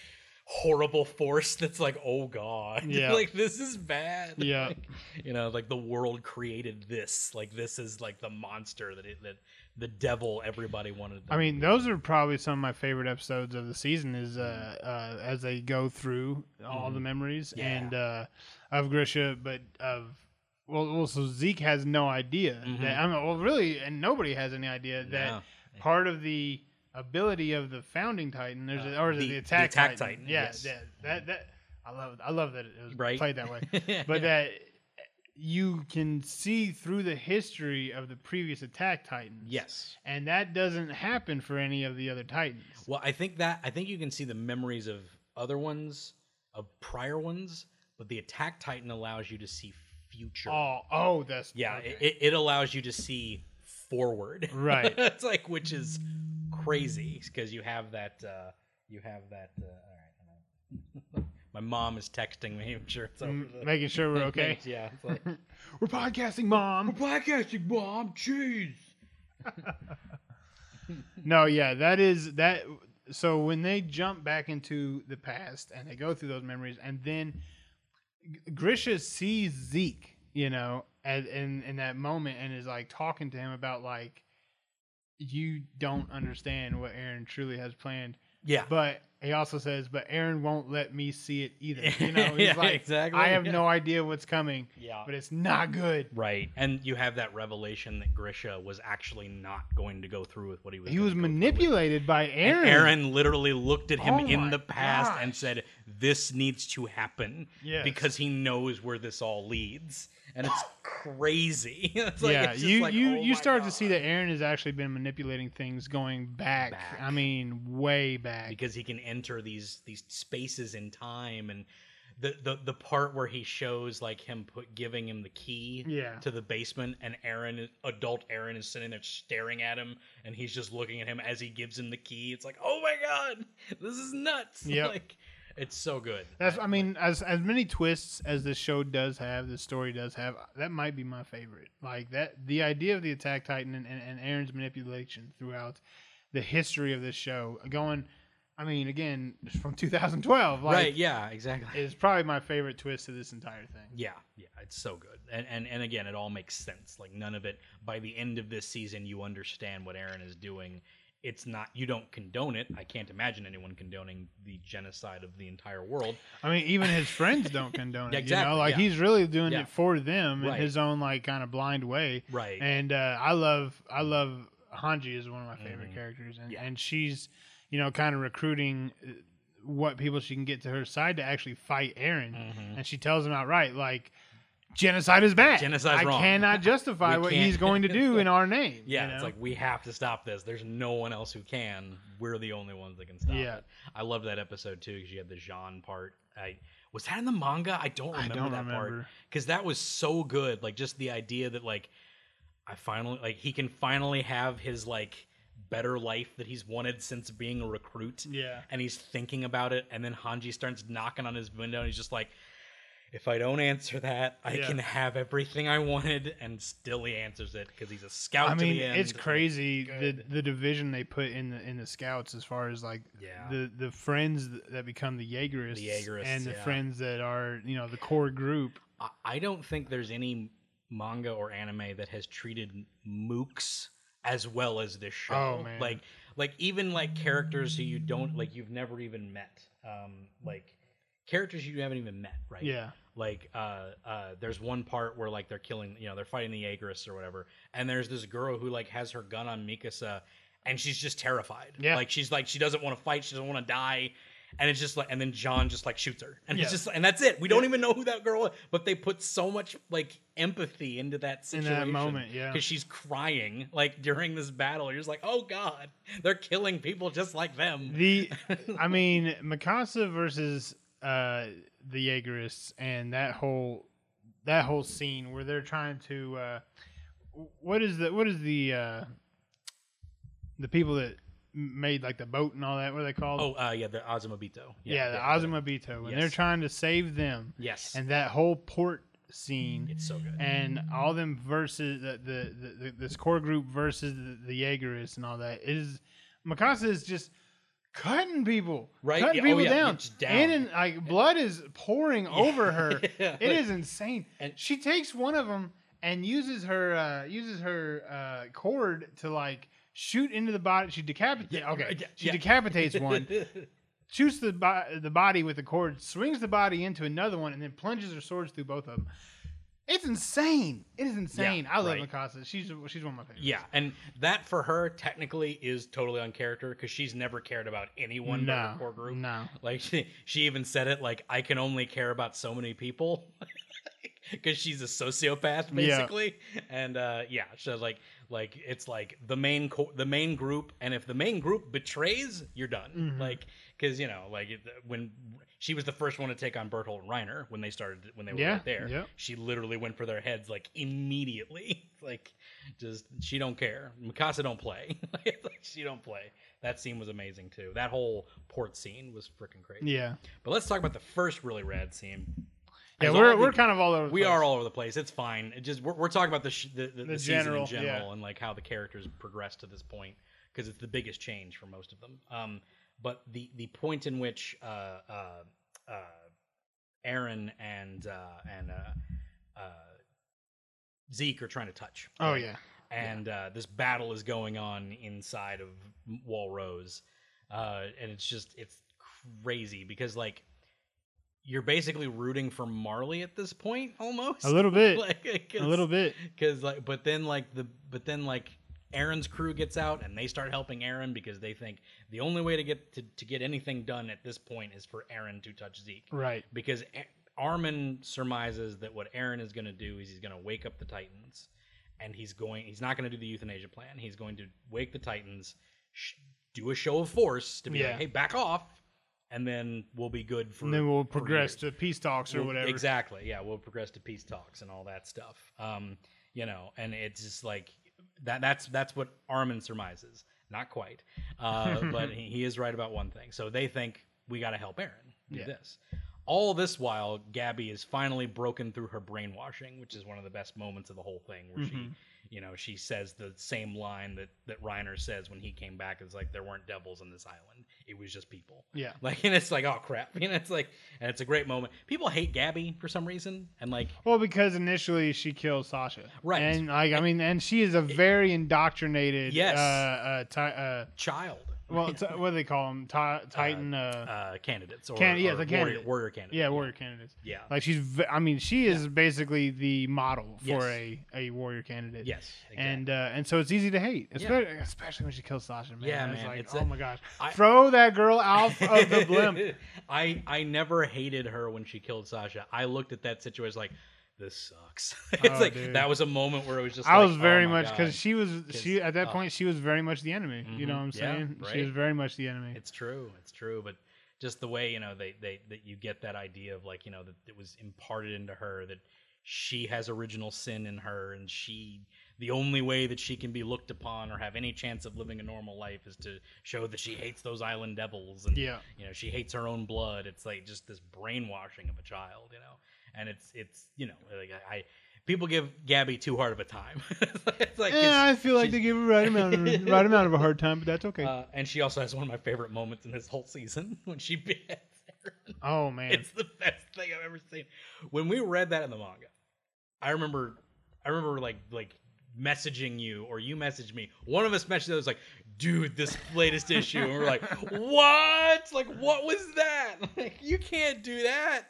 horrible force that's like, "Oh God, Yeah. like this is bad." Yeah. Like, you know, like the world created this. Like this is like the monster that it that the devil everybody wanted. I mean, those are probably some of my favorite episodes of the season. Is uh, uh as they go through all the memories Mm-hmm. Yeah. and uh of Grisha, but of well, well, so Zeke has no idea Mhm. that I mean, well, really, and nobody has any idea that No. part of the ability of the founding Titan, there's a, Uh, or is it the- the the attack, attack Titan? Titan, Yeah, yes. that, that that I love. I love that it was Right. played that way. but that you can see through the history of the previous attack Titans. yes. And that doesn't happen for any of the other Titans. Well, I think that I think you can see the memories of other ones, of prior ones, but the attack titan allows you to see future. Oh, oh, that's yeah, okay. it, it allows you to see forward. Right. it's like which is crazy because you have that. Uh, you have that. Uh, all right. My mom is texting me. I'm sure it's over. Mm, the- making sure we're okay. yeah. It's like, we're podcasting, mom. We're podcasting, mom. Jeez. No, yeah, that is that. So when they jump back into the past and they go through those memories, and then G- Grisha sees Zeke, you know, at, in in that moment, and is like talking to him about like, you don't understand what Eren truly has planned. Yeah. But he also says, but Eren won't let me see it either. You know, he's Yeah, like, exactly, I have yeah. no idea what's coming, Yeah. but it's not good. Right, and you have that revelation that Grisha was actually not going to go through with what he was. He was go through with. manipulated by And Eren. Eren literally looked at him Oh in the past and said, "This needs to happen Yes. because he knows where this all leads." And it's crazy. it's like, yeah, it's you like, you oh you start to see that Eren has actually been manipulating things going back. Back. I mean, way back. because he can enter these these spaces in time and. The, the, the part where he shows like him put giving him the key Yeah. to the basement and Eren adult Eren is sitting there staring at him and he's just looking at him as he gives him the key. It's like, oh my god, this is nuts. Yep. Like it's so good. That's I mean, as as many twists as this show does have, this story does have, that might be my favorite. Like that, the idea of the Attack Titan and, and, and Eren's manipulation throughout the history of this show, going. I mean, again, it's from 2012. Like, right, yeah, exactly. is probably my favorite twist of this entire thing. Yeah, yeah, it's so good. And, and and again, it all makes sense. Like none of it by the end of this season you understand what Eren is doing. It's not you don't condone it. I can't imagine anyone condoning the genocide of the entire world. I mean, even his friends don't condone it. You Exactly, know, like yeah. he's really doing Yeah. it for them Right. in his own like kind of blind way. Right. And uh, I love, I love Hanji is one of my favorite Mhm. characters, and Yeah. and she's, you know, kind of recruiting uh, what people she can get to her side to actually fight Eren, Mhm. and she tells him outright like. Genocide is bad. Genocide's I wrong. cannot justify what he's going to do in our name. Yeah, you it's like we have to stop this. There's no one else who can. We're the only ones that can stop Yeah. it. I love that episode too because you had the Jean part. I was that in the manga. I don't I remember don't that part because that was so good. Like just the idea that like I finally like he can finally have his like better life that he's wanted since being a recruit. Yeah. and he's thinking about it, and then Hanji starts knocking on his window, and he's just like. If I don't answer that, I Yeah. can have everything I wanted, and still he answers it because he's a scout. I mean, it's crazy the the division they put in the in the scouts as far as like Yeah. the the friends that become the Jaegerists, The Jaegerists, and the yeah. friends that are you know the core group. I- I don't think there's any manga or anime that has treated mooks as well as this show. Oh, man. Like like even like characters who you don't like you've never even met. Um like characters you haven't even met, right? Yeah, Like uh uh there's one part where like they're killing, you know, they're fighting the Jaegerists or whatever, and there's this girl who like has her gun on Mikasa and she's just terrified. Yeah. Like she's like she doesn't want to fight, she doesn't want to die. And it's just like, and then Jean just like shoots her, and Yeah. it's just, and that's it. We don't even know who that girl is, but they put so much like empathy into that situation in that moment, yeah. because she's crying like during this battle. You're just like, oh god, they're killing people just like them. The, I mean, Mikasa versus uh, the Jaegerists and that whole that whole scene where they're trying to uh, what is the what is the uh, the people that made like the boat and all that what are they called? Oh, uh, yeah, the Azumabito. yeah, the Azumabito, and they're trying to save them, Yes, and that whole port scene. it's so good. and all them versus the the, the, the this core group versus the, the Jaegerists and all that is Mikasa is just cutting people, Right? Cutting Yeah, oh, people yeah, down. down. and in, like blood is pouring over her. Yeah, It is insane. And- she takes one of them and uses her uh, uses her uh, cord to like shoot into the body. She decapitates. okay, yeah, she yeah. decapitates one, shoots the bo- the body with the cord, swings the body into another one, and then plunges her swords through both of them. It's insane. It is insane. I love right. Mikasa. She's she's one of my favorites. Yeah, and that for her technically is totally on character because she's never cared about anyone but No, her core group. no. Like she, she even said it like I can only care about so many people because she's a sociopath Yeah. basically. And uh, yeah, so like like it's like the main co- the main group, and if the main group betrays, you're done. Mhm. Like because you know like it, when she was the first one to take on Bertolt and Reiner when they started when they were Yeah, right there. She literally went for their heads like immediately. like just she don't care. Mikasa don't play. Like, she don't play. That scene was amazing too. That whole port scene was freaking crazy. Yeah, But let's talk about the first really rad scene. Yeah. As We're we're the- kind of all over. The we place. are all over the place. It's fine. It just we're, we're talking about the sh- the, the, The general, in general yeah. and like how the characters progressed to this point because it's the biggest change for most of them. Um, but the the point in which uh, uh, uh, Eren and uh, and uh, uh, Zeke are trying to touch. Oh right? yeah. and uh, this battle is going on inside of Wall Rose, uh, and it's just it's crazy because like you're basically rooting for Marley at this point almost A little bit. like, A little bit. because like but then like the but then like Eren's crew gets out and they start helping Eren because they think the only way to get to, to get anything done at this point is for Eren to touch Zeke Right. because A- Armin surmises that what Eren is going to do is he's going to wake up the Titans, and he's going he's not going to do the euthanasia plan. He's going to wake the Titans, sh- do a show of force to be Yeah. like, hey, back off, and then we'll be good for. And then we'll progress to peace talks or We'll- whatever. Exactly. Yeah, we'll progress to peace talks and all that stuff. Um, you know, and it's just like that. That's that's what Armin surmises. Not quite, uh, but he, is right about one thing. So they think we got to help Eren do Yeah. this. All this while, Gabi is finally broken through her brainwashing, which is one of the best moments of the whole thing, where Mhm. she, you know, she says the same line that that Reiner says when he came back. It's like there weren't devils on this island; it was just people. Yeah. Like, and it's like, oh crap, you know, it's like, and it's a great moment. People hate Gabi for some reason, and like, Well, because initially she kills Sasha, Right. And like, I mean, and she is a very indoctrinated, Yes. uh, uh, uh child. Well, what do they call them? Ti- Titan, uh, uh, candidates or, Can- yeah, or the warrior, candidate. warrior candidates. yeah, warrior candidates. Yeah. Like she's, v- I mean, she is basically the model for Yes. a, a warrior candidate. Yes. And uh, and so it's easy to hate, especially, especially when she kills Sasha. Man. Yeah, It's man, Like, it's oh a- my gosh, I- throw that girl out of the blimp. I I never hated her when she killed Sasha. I looked at that situation like this sucks. Oh, it's Oh, like dude. that was a moment where it was just. I like, was very oh much because she was she at that oh. point she was very much the enemy. You mm-hmm. know what I'm Yeah, saying? She was very much the enemy. It's true. It's true. But just the way you know they they that you get that idea of like you know that it was imparted into her that she has original sin in her and she the only way that she can be looked upon or have any chance of living a normal life is to show that she hates those island devils and Yeah. you know she hates her own blood it's like just this brainwashing of a child you know and it's it's you know like I, I people give Gabi too hard of a time it's like it's- Yeah, I feel like they give her right amount of right amount of a hard time, but that's okay. uh, and she also has one of my favorite moments in this whole season when she Eren. oh man, It's the best thing I've ever seen. When we read that in the manga, I remember, I remember like like messaging you or you messaged me. One of us messaged the other was like, "Dude, this latest issue," and we're like, "What? Like, what was that? Like, you can't do that."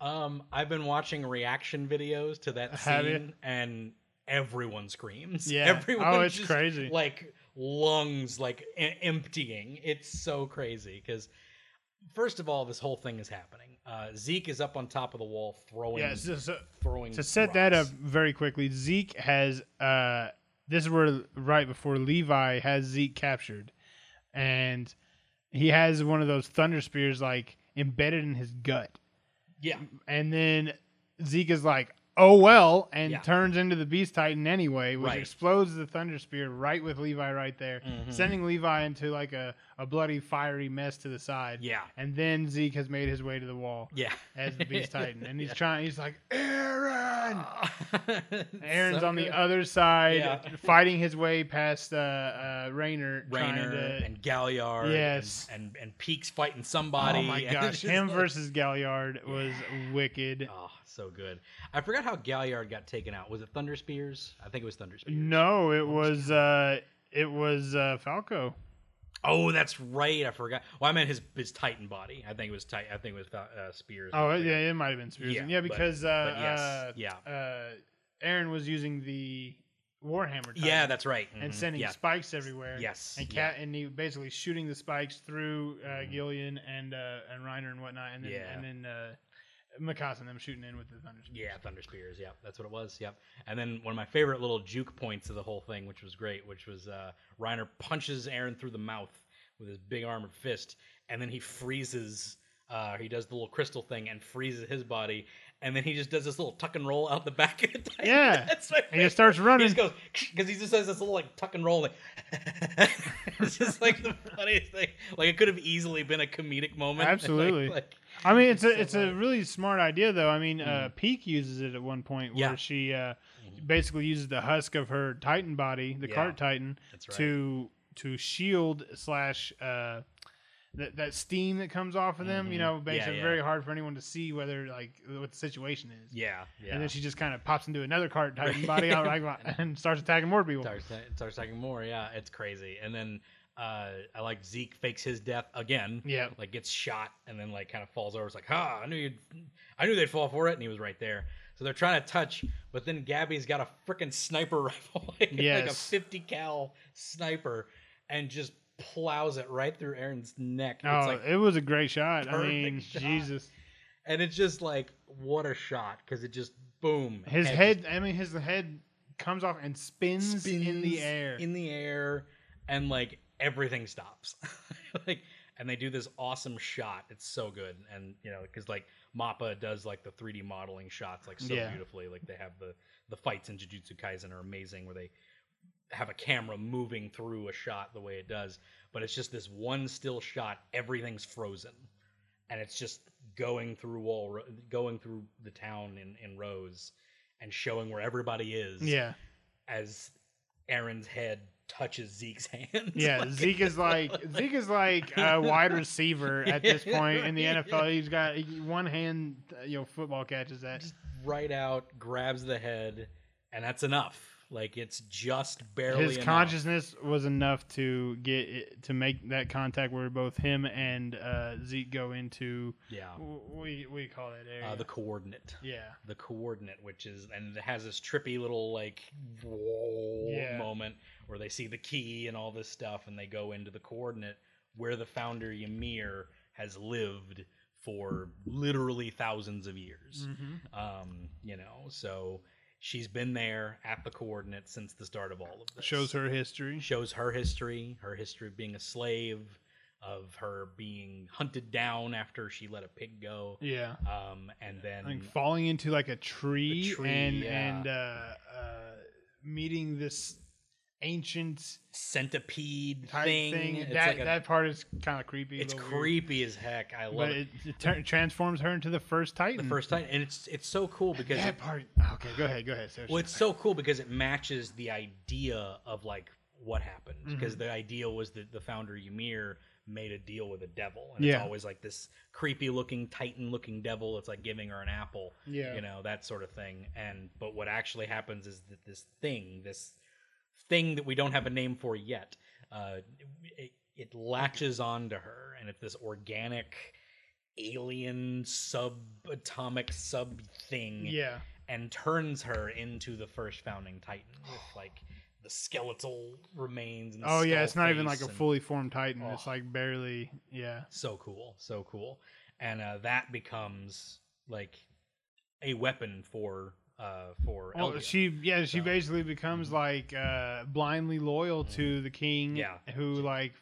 Um, I've been watching reaction videos to that Have you? scene, and everyone screams. Yeah. everyone. Oh, it's just, crazy. Like lungs, like emptying. It's so crazy because first of all, this whole thing is happening. Uh, Zeke is up on top of the wall throwing, yeah. So, so, throwing. to set that up very quickly, Zeke has uh, this is where right before Levi has Zeke captured, and he has one of those thunder spears like embedded in his gut, yeah, and then Zeke is like, "Oh well," and Yeah. turns into the Beast Titan anyway, which Right. explodes the Thunder Spear right with Levi right there, Mhm. sending Levi into like a, a bloody, fiery mess to the side. yeah, And then Zeke has made his way to the wall yeah. as the Beast Titan, and he's Yeah. trying. He's like, "Eren." Eren's so on the other side, Yeah. fighting his way past uh, uh, Reiner, Reiner to. and Galliard. Yes. and, and and Pieck's fighting somebody. oh my gosh, him like- versus Galliard was wicked. Oh, so good. I forgot how Galliard got taken out? Was it Thunder Spears? I think it was Thunder Spears. No, it was uh, it was uh, Falco. Oh, that's right. I forgot. Well, I meant his his Titan body. I think it was Titan. I think it was uh, Spears. Oh yeah, it might have been Spears. Yeah, Yeah, but- because uh, but yes, uh, yeah. uh, Eren was using the Warhammer. Titan Yeah, that's right. and Mhm. sending yeah. spikes everywhere. Yes. and yeah. cat and he basically shooting the spikes through uh, Mhm. Gillian and uh, and Reiner and whatnot, and then Yeah. and then uh, Mikasa and them shooting in with the thunder. Spears. Yeah, Thunder Spears. Yeah, that's what it was. Yep. And then one of my favorite little juke points of the whole thing, which was great, which was uh, Reiner punches Eren through the mouth with his big armored fist, and then he freezes. Uh, he does the little crystal thing and freezes his body, and then he just does this little tuck and roll out the back of it. Yeah. that's my And he starts running. He just goes because he just does this little like tuck and roll. Like, it's just like the funniest thing. Like it could have easily been a comedic moment. Like- Absolutely. like- I mean, it's a it's a really smart idea, though. I mean, uh, Mhm. Pieck uses it at one point where Yeah. she uh, Mhm. basically uses the husk of her Titan body, the Yeah. cart Titan, that's right. to to shield slash uh, that that steam that comes off of them. You Mhm. know, makes Yeah, it yeah. very hard for anyone to see whether like what the situation is. yeah, yeah. And then she just kind of pops into another cart Titan body out like, and starts attacking more people. starts starts talking more. Yeah, it's crazy. And then uh, I like Zeke fakes his death again. Yeah. like gets shot and then like kind of falls over. It's like, ha, I knew you'd, I knew they'd fall for it, and he was right there. So they're trying to touch, but then Gabi's got a freaking sniper rifle, like, like a 50 cal sniper, and just plows it right through Eren's neck. Oh, It's like, it was a great shot. I mean, shot. Jesus, and it's just like, what a shot, because it just boom. his head head. I mean, his head comes off and spins, in the air. in the air and like everything stops. Like and they do this awesome shot. It's so good. And you know because like mappa does like the 3d modeling shots like so Yeah. beautifully. Like they have the the fights in jujutsu kaisen are amazing where they have a camera moving through a shot the way it does. But it's just this one still shot everything's frozen. And it's just going through all going through the town in in rows and showing where everybody is yeah, as Eren's head touches Zeke's hands. yeah. Like, Zeke is like Zeke is like a wide receiver at this point in the NFL. He's got one hand, you know, football catches that. just right out, grabs the head, and that's enough. Like it's just barely His enough. consciousness was enough to get it, to make that contact where both him and uh, Zeke go into Yeah. what do you, what do you call that area? Uh, the coordinate. yeah, The coordinate, which is, and it has this trippy little like whoa Yeah. moment where they see the key and all this stuff, and they go into the coordinate where the founder Ymir has lived for literally thousands of years. Mhm. Um, you know, so she's been there at the coordinates since the start of all of this. shows her history. shows her history, her history of being a slave, of her being hunted down after she let a pig go. Yeah. Um, and then like falling into like a tree, tree, and yeah. and uh, uh, meeting this ancient centipede type thing. thing. That like a- that part is kind of creepy. it's little weird. creepy as heck. I love but it. it, it tur- transforms her into the first Titan. The first time, and it's it's so cool because that it, part. Okay, go ahead. Go ahead. Seriously. well, it's so cool because it matches the idea of like what happened. Because Mm-hmm. the idea was that the founder Ymir made a deal with a devil, and it's always like this creepy looking, Titan looking devil. It's like giving her an apple. yeah. you know that sort of thing and but what actually happens is that this thing this thing that we don't have a name for yet uh it, it latches onto her and it's this organic alien subatomic sub thing Yeah. and turns her into the first founding titan with like the skeletal remains and Oh yeah, it's not even like a and- fully formed Titan. It's Oh. like barely. Yeah. so cool so cool and uh, that becomes like a weapon for uh for Well, she yeah she So- basically becomes like uh, blindly loyal to the king. Mm-hmm. Yeah. Who like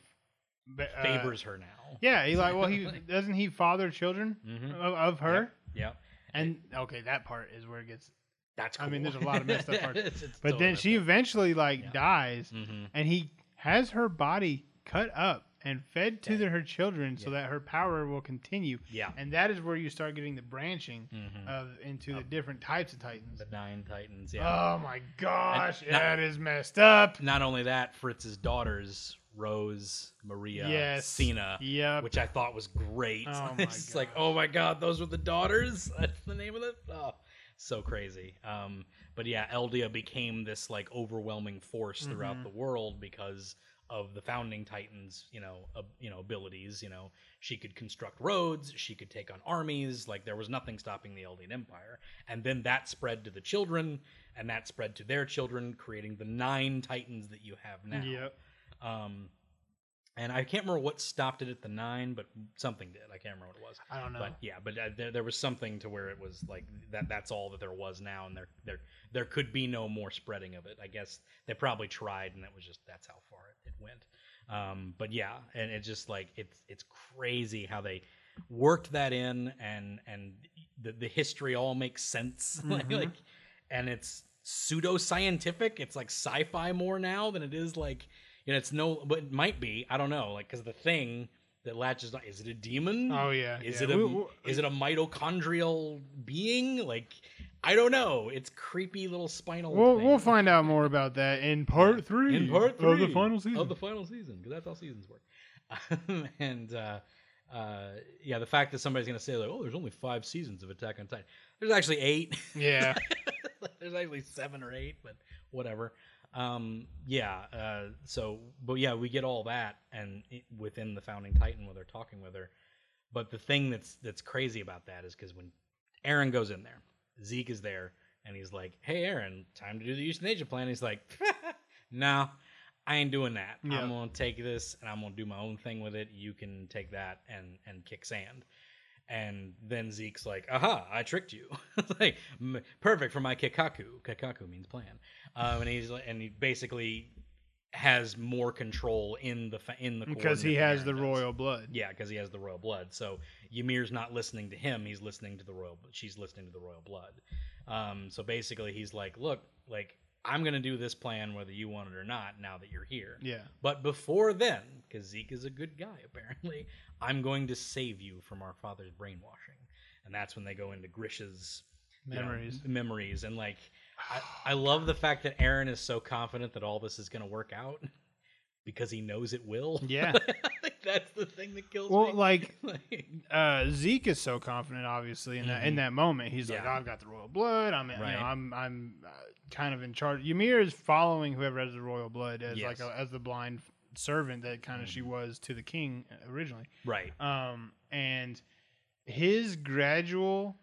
uh, favors her now Yeah, he like well he doesn't he father children Mhm. of, of her. yeah And okay, that part is where it gets. that's I mean, there's a lot of messed up parts. It's- it's But then she messed eventually like Yeah. dies, up. Mhm. and he has her body cut up and fed to the, her children so Yeah. that her power will continue. yeah And that is where you start getting the branching Mhm. of into the different types of titans. the nine titans yeah Oh my gosh, And not- that is messed up. not only that fritz's daughters rose maria yes, sina Yep. which i thought was great Oh my it's like oh my god those were the daughters that's the name of it oh so crazy. Um, but yeah, Eldia became this like overwhelming force throughout Mhm. the world because of the founding titans you know uh, you know abilities you know she could construct roads she could take on armies like there was nothing stopping the eldian empire and then that spread to the children and that spread to their children creating the nine titans that you have now Yep. um and i can't remember what stopped it at the nine but something did i can't remember what it was I don't know. but yeah, but uh, there, there was something to where it was like that. That's all that there was now, and there there there could be no more spreading of it. I guess they probably tried, and that was just that's how far it, it went. Um, but yeah, and it's just like it's it's crazy how they worked that in, and and the the history all makes sense. like, Mhm. like, and it's pseudo scientific. It's like sci-fi more now than it is like you know. It's no, but it might be. I don't know. Like because the thing that latches on is it a demon? oh yeah. Is yeah. it a We- we- is it a mitochondrial being? Like I don't know. It's creepy little spinal. We'll thing. we'll find out more about that in part three. in part three of the final season. of the final season because that's how seasons work. and uh, uh, yeah, the fact that somebody's gonna say like, "Oh, there's only five seasons of Attack on Titan," there's actually eight. yeah. there's actually seven or eight, but whatever. Um, yeah. Uh, so, but yeah, we get all that, and it, within the founding Titan, where they're talking with her. But the thing that's that's crazy about that is because when Eren goes in there, Zeke is there, and he's like, "Hey, Eren, time to do the euthanasia plan." He's like, "No, I ain't doing that. Yeah. I'm gonna take this and I'm gonna do my own thing with it. You can take that and and kick sand." And then Zeke's like, "Aha! I tricked you. Like m- perfect for my kikaku. Kikaku means plan." Um, and he's like, and he basically has more control in the fa- in the because he has the does. royal blood. Yeah, because he has the royal blood. So Ymir's not listening to him; he's listening to the royal. She's listening to the royal blood. Um, so basically, he's like, "Look, like I'm gonna do this plan whether you want it or not. Now that you're here, Yeah. but before then, because Zeke is a good guy apparently, I'm going to save you from our father's brainwashing." And that's when they go into Grish's you know, Memories. memories, and like I, I love the fact that Eren is so confident that all this is gonna work out because he knows it will. Yeah. that's the thing that kills Well, me. like Like, uh, Zeke is so confident, obviously, in that in Mhm. that moment. He's like, Yeah. "I've got the royal blood. I'm, you know, I'm, I'm uh, kind of in charge." Ymir is following whoever has the royal blood as like a, as the blind servant that kind of she Mhm. was to the king uh, originally. right. Um, and his gradual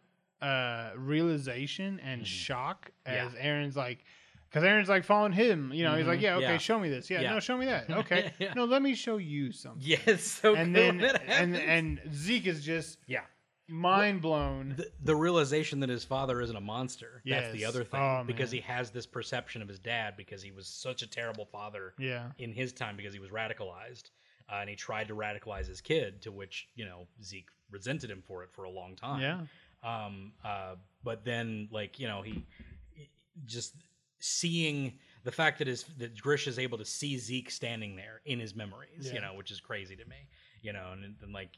uh realization and Mhm. shock Yeah. as Eren's like. Because Eren's like following him, you know. He's like, Mhm. "Yeah, okay, Yeah. show me this. Yeah, Yeah. no, show me that. Okay, Yeah. no, let me show you something." Yes. So and good then and and Zeke is just yeah, mind blown. the, the realization that his father isn't a monster. That's the other thing Oh, because he has this perception of his dad because he was such a terrible father Yeah, in his time because he was radicalized. Uh, and he tried to radicalize his kid, to which you know Zeke resented him for it for a long time. yeah, um uh but then like you know he he- just seeing the fact that his that grish is able to see zeke standing there in his memories Yeah. you know which is crazy to me you know and, and like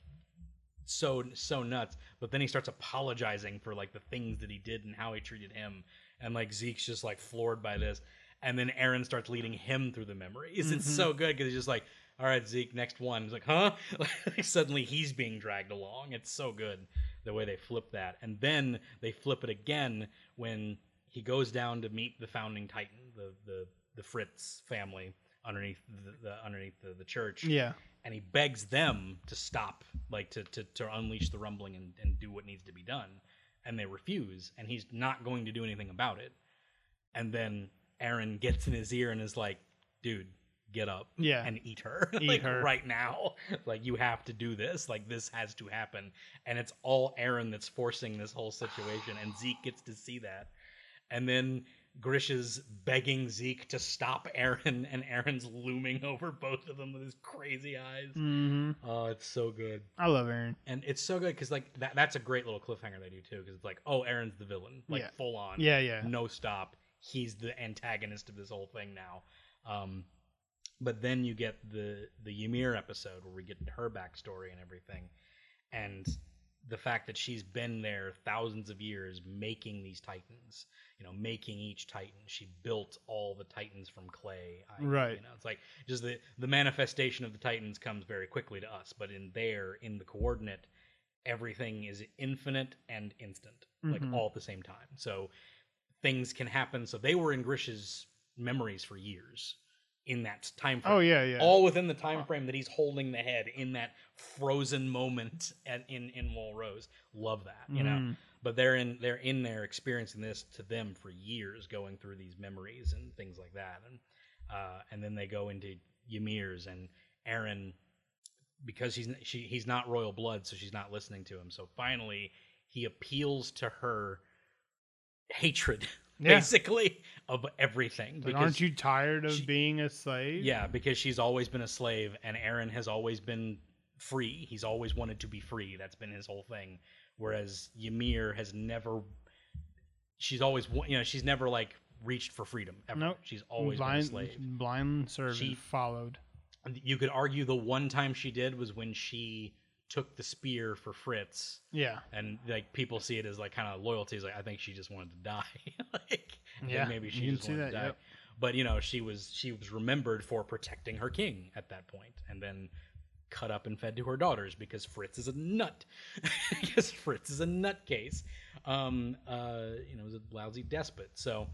so so nuts. But then he starts apologizing for like the things that he did and how he treated him. And like zeke's just like floored by this. And then eren starts leading him through the memories. It's Mhm. so good because he's just like all right zeke next one. He's like huh? Like suddenly he's being dragged along. It's so good the way they flip that. And then they flip it again when he goes down to meet the founding titan the the, the fritz family underneath the, the underneath the, the church. Yeah, and he begs them to stop like to to, to unleash the rumbling and, and do what needs to be done. And they refuse and he's not going to do anything about it. And then eren gets in his ear and is like dude get up yeah. and eat her Eat like her. right now like you have to do this like this has to happen and it's all eren that's forcing this whole situation and zeke gets to see that and then grish is begging zeke to stop eren and eren's looming over both of them with his crazy eyes hmm oh it's so good I love Eren. and it's so good because like that, that's a great little cliffhanger they do too because it's like oh eren's the villain like Yeah. full on Yeah, yeah, no stop. He's the antagonist of this whole thing now. Um, but then you get the the Ymir episode where we get her backstory and everything, and the fact that she's been there thousands of years making these titans. You know, making each titan. She built all the titans from clay. I- Right. You know, it's like just the the manifestation of the titans comes very quickly to us, but in there, in the coordinate. everything is infinite and instant, like Mhm. all at the same time. So things can happen. So they were in Grish's memories for years in that time frame Oh yeah, yeah. all within the time frame that he's holding the head in that frozen moment at, in in Wall Rose. Love that, you know. Mhm. But they're in they're in there experiencing this to them for years, going through these memories and things like that, and uh, and then they go into Ymir's and Eren because he's she he's not royal blood, so she's not listening to him. So finally, he appeals to her hatred, Yeah. basically, of everything. Like, aren't you tired of she- being a slave? Yeah, because she's always been a slave, and Eren has always been free. He's always wanted to be free. That's been his whole thing. Whereas Ymir has never. She's always, you know, she's never like reached for freedom ever. Nope. She's always blind, been a slave. blind servant She- followed. You could argue the one time she did was when she took the spear for Fritz, Yeah, and like people see it as like kind of loyalty. Is like I think she just wanted to die. like Yeah, maybe she just see wanted that, to die. yep. But you know, she was she was remembered for protecting her king at that point, and then cut up and fed to her daughters because Fritz is a nut. because Fritz is a nutcase. Um, uh, you know, he's a lousy despot. So,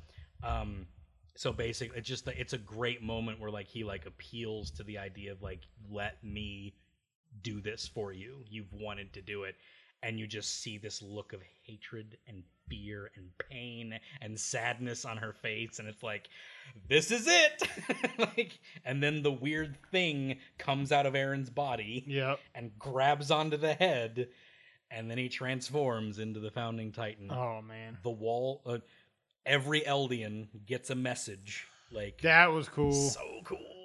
um, so basically, it's just it's a great moment where like he like appeals to the idea of like let me do this for you. You've wanted to do it, and you just see this look of hatred and fear and pain and sadness on her face, and it's like, this is it. like, and then the weird thing comes out of Eren's body yep. and grabs onto the head, and then he transforms into the founding titan. Oh man, The wall. Uh, every Eldian gets a message. Like that was cool. so cool.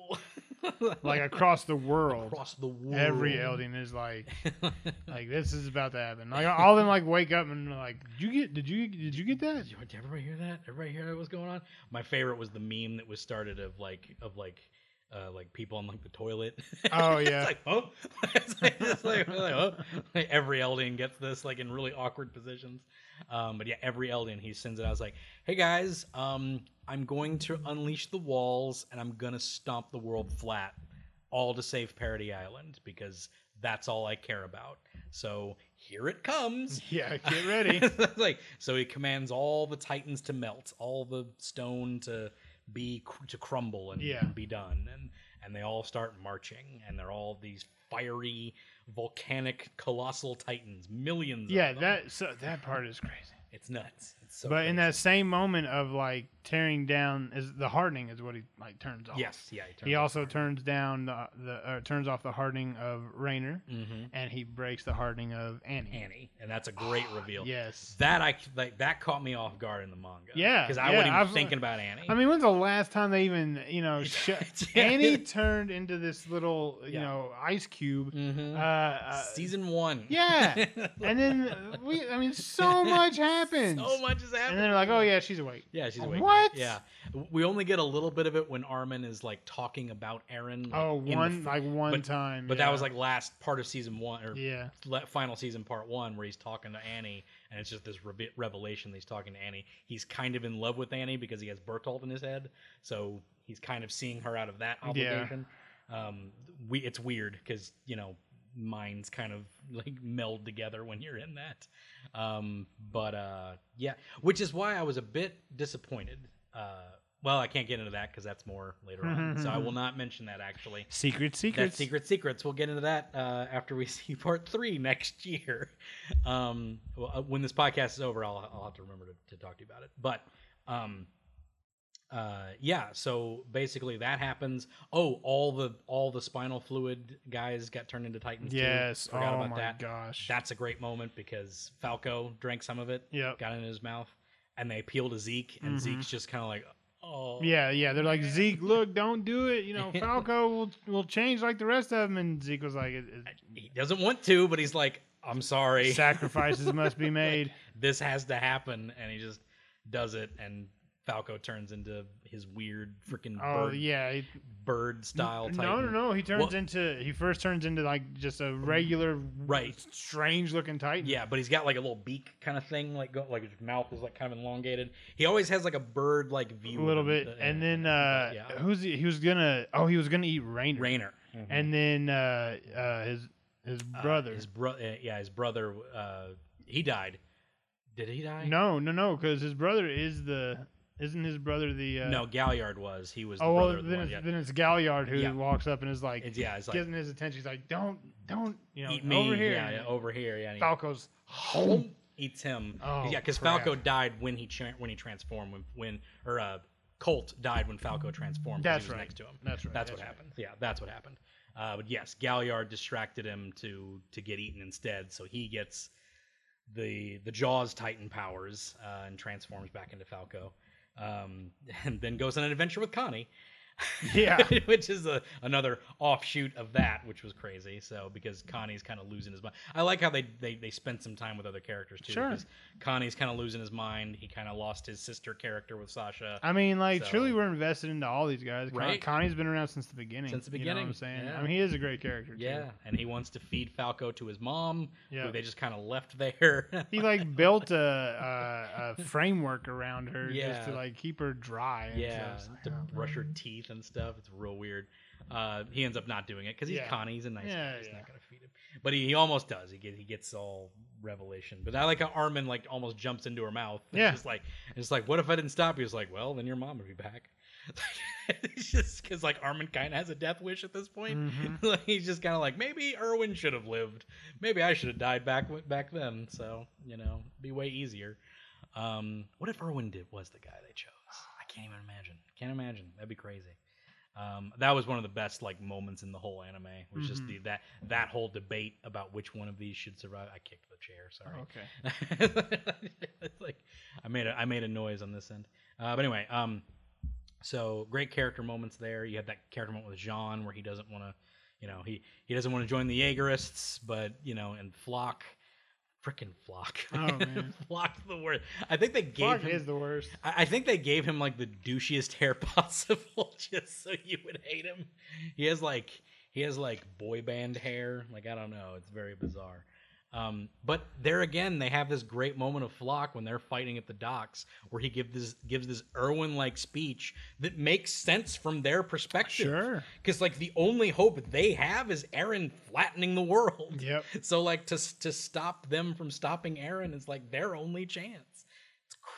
like across the world, across the world. every Eldian is like, like this is about to happen. Like all of them like wake up and like, did you get? Did you? Did you get that? Did you- did everybody hear that? Everybody hear what's going on? My favorite was the meme that was started of like of like uh like people on like the toilet. Oh, It's yeah. like oh, it's like, it's like, like, oh. Like, every Eldian gets this like in really awkward positions. Um, but yeah, every Eldian he sends it. I was like, hey guys, um, I'm going to unleash the walls and I'm gonna stomp the world flat, all to save Paradis Island because that's all I care about. So here it comes. Yeah, get ready. like so he commands all the titans to melt all the stone to be to crumble and, Yeah. and be done and and they all start marching and they're all these fiery volcanic colossal titans. Millions yeah, that so that part is crazy. it's nuts so but in that same moment of like tearing down, is the hardening is what he like turns off. yes yeah he, He also turns down the the uh, turns off the hardening of Reiner, Mhm. and he breaks the hardening of Annie. Annie and that's a great reveal Yes. that I like that caught me off guard in the manga Yeah, because I yeah, wasn't even I've- thinking about Annie I mean, when's the last time they even, you know, sh- Yeah. Annie turned into this little, you Yeah. know, ice cube. Mhm. Uh, uh, season one yeah. and then we, I mean, so much happens. so much is happening And then they're like, oh yeah, she's awake. Yeah, she's awake. now. What? Yeah, we only get a little bit of it when Armin is like talking about Eren. Like, Oh, in the one f- like one but- time. but yeah. that was like last part of season one or yeah, final season part one where he's talking to Annie, and it's just this re- revelation that he's talking to Annie. He's kind of in love with Annie because he has Bertolt in his head, so he's kind of seeing her out of that Yeah. obligation. Um, we it's weird because you know minds kind of like meld together when you're in that. Um, but uh, yeah, which is why I was a bit disappointed. Uh, well, I can't get into that because that's more later on, so I will not mention that actually. secret That's secrets. secret secrets. We'll get into that uh, after we see part three next year. Um, well, uh, when this podcast is over, I'll, I'll have to remember to, to talk to you about it. But um, uh, yeah, so basically that happens. Oh, all the all the spinal fluid guys got turned into titans. too. Yes. forgot oh about that. gosh. That's a great moment because Falco drank some of it, yeah got it in his mouth, and they appeal to Zeke, and Mhm. Zeke's just kind of like, oh, Yeah, yeah. They're like Zeke, look, don't do it. You know, Falco will will change like the rest of them. And Zeke was like, it, he doesn't want to, but he's like, I'm sorry. sacrifices must be made. this has to happen and he just does it and falco turns into his weird freaking Oh bird, yeah. he- bird style type No, no, no. He turns Well- into he first turns into like just a regular, Right. strange looking Titan. yeah but he's got like a little beak kind of thing like go, like his mouth is like kind of elongated he always has like a bird like view a little bit. him, And uh, then uh yeah. who's he, he was gonna? Oh, he was gonna eat Reiner. Reiner And then uh, uh, his his uh, brother. his bro, uh, yeah, his brother. Uh, he died. Did he die? no, no, no, because his brother is the. Isn't his brother the? Uh, no. Galliard was. He was. The Oh well, the then one, it's, yeah. then it's Galliard who Yeah. walks up and is like, It's, yeah, it's like getting his attention. He's like, "Don't, don't, you know, eat me. over here." Yeah, yeah, over here. Yeah. Falco's home. eats him. Oh, yeah, because. Falco died when he tra- when he transformed when when or uh, Colt died when Falco transformed. That's he was right. Next to him. That's right. That's, that's what right. happened. Yeah, that's what happened. Uh, but yes, Galliard distracted him to to get eaten instead, so he gets the the Jaws Titan powers uh, and transforms back into Falco, um, and then goes on an adventure with Connie. Yeah. which is a, another offshoot of that, which was crazy. So because Connie's kind of losing his mind, I like how they, they they spent some time with other characters too. Sure. because Connie's kind of losing his mind. He kind of lost his sister character with Sasha. I mean, like, So- truly, we're invested into all these guys. Right. Connie's been around since the beginning. Since the You know what I'm saying? yeah. I mean, he is a great character. Too. Yeah, and he wants to feed Falco to his mom, Yeah. who they just kind of left there. He like built a, a, a framework around her just to like keep her dry. and yeah, stuff. to brush her teeth and stuff. It's real weird. Uh, he ends up not doing it because he's Yeah. Connie. He's a nice Yeah, guy. He's yeah. not gonna feed him, but he, he almost does. He get, he gets all revelation. But I like how Armin like almost jumps into her mouth. It's Yeah. just like it's like what if I didn't stop you? It's like well then your mom would be back. it's just because like Armin kind of has a death wish at this point. Mhm. like, he's just kind of like maybe Erwin should have lived. Maybe I should have died back back then. So you know, be way easier. Um, what if Erwin did was the guy they chose? I can't even imagine. Can't imagine. That'd be crazy. Um, that was one of the best like moments in the whole anime. Was just Mhm. the that that whole debate about which one of these should survive. I kicked the chair. Sorry. Okay. it's like I made a I made a noise on this end. Uh, but anyway, um, so great character moments there. You have that character moment with Jean where he doesn't want to, you know, he he doesn't want to join the Jaegerists, but you know, and Floch, freaking Floch. Oh, man. Floch's the worst. I think they gave Fuck him. is the worst. I I think they gave him like the douchiest hair possible just so you would hate him. He has like he has like boy band hair. Like I don't know, it's very bizarre. Um, but there again, they have this great moment of Floch when they're fighting at the docks, where he gives this gives this Erwin like speech that makes sense from their perspective. Sure. because like the only hope they have is Eren flattening the world. Yep. So like to to stop them from stopping Eren is like their only chance.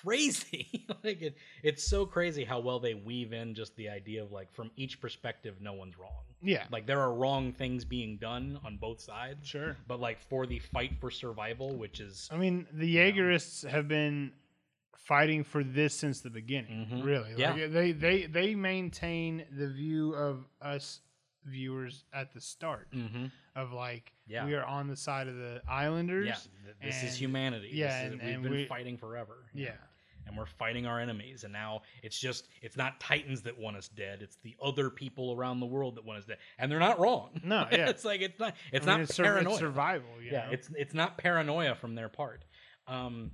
Crazy. like it, it's so crazy how well they weave in just the idea of like from each perspective, no one's wrong. Yeah. Like there are wrong things being done on both sides, Sure. but like for the fight for survival, which is I mean, the Jaegerists have been fighting for this since the beginning. Mhm. Really, Yeah. Like, they they they maintain the view of us viewers at the start Mhm. of like Yeah. we are on the side of the Islanders. yeah, th- this is humanity. yeah, This is- and- we've and been we- fighting forever. Yeah. And we're fighting our enemies. And now it's just it's not titans that want us dead. It's the other people around the world that want us dead. And they're not wrong. No, yeah. it's like it's not it's I mean, not it's, paranoia it's survival. Yeah know? it's it's not paranoia from their part. Um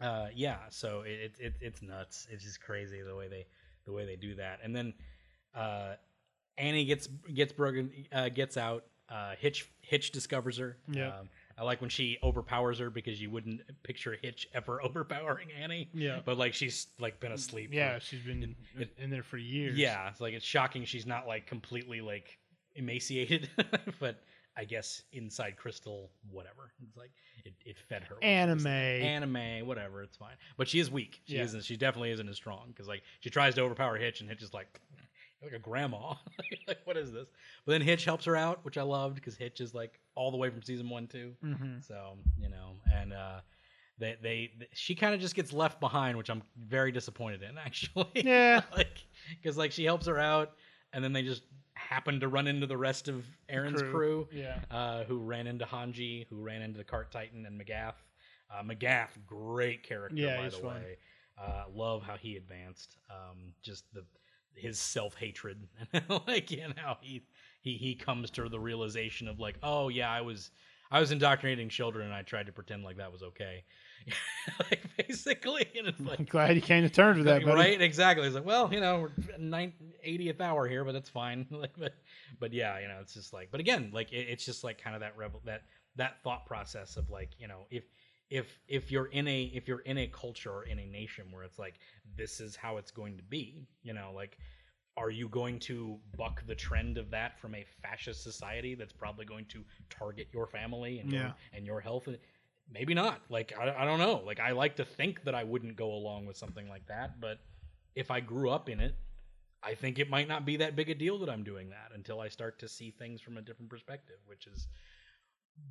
uh yeah so it, it, it it's nuts. It's just crazy the way they the way they do that. And then uh annie gets gets broken uh gets out. Uh hitch hitch discovers her. Yeah. um, i like when she overpowers her because you wouldn't picture hitch ever overpowering annie Yeah. but like she's like been asleep yeah, she's been it- in there for years. yeah it's like it's shocking she's not like completely like emaciated but i guess inside crystal whatever it's like it, it fed her while she was Anime. anime, whatever. It's fine, but she is weak. She Yeah. isn't. She definitely isn't as strong because like she tries to overpower Hitch, and Hitch is like like a grandma. like what is this? But then Hitch helps her out, which I loved because Hitch is like all the way from season one too. hmm So you know, and uh, they they she kind of just gets left behind, which I'm very disappointed in actually. Yeah. like because like she helps her out, and then they just happen to run into the rest of Eren's crew Yeah. uh, who ran into Hanji, who ran into the Cart Titan and Magath. Uh, Magath, great character Yeah, by the fun. way. Uh, love how he advanced. Um, just the his self hatred, like you know he he he comes to the realization of like, oh yeah, I was I was indoctrinating children and I tried to pretend like that was okay, like basically, and it's like I'm glad you came to terms with that, buddy. right exactly. It's like well you know we're nine, 80th hour here but that's fine. Like but but yeah you know it's just like but again like it, it's just like kind of that rebel that that thought process of like you know if if if you're in a if you're in a culture or in a nation where it's like this is how it's going to be you know like are you going to buck the trend of that from a fascist society that's probably going to target your family and your, and your health? Maybe not. Like I, I don't know. Like I like to think that I wouldn't go along with something like that, but if I grew up in it, I think it might not be that big a deal that I'm doing that until I start to see things from a different perspective, which is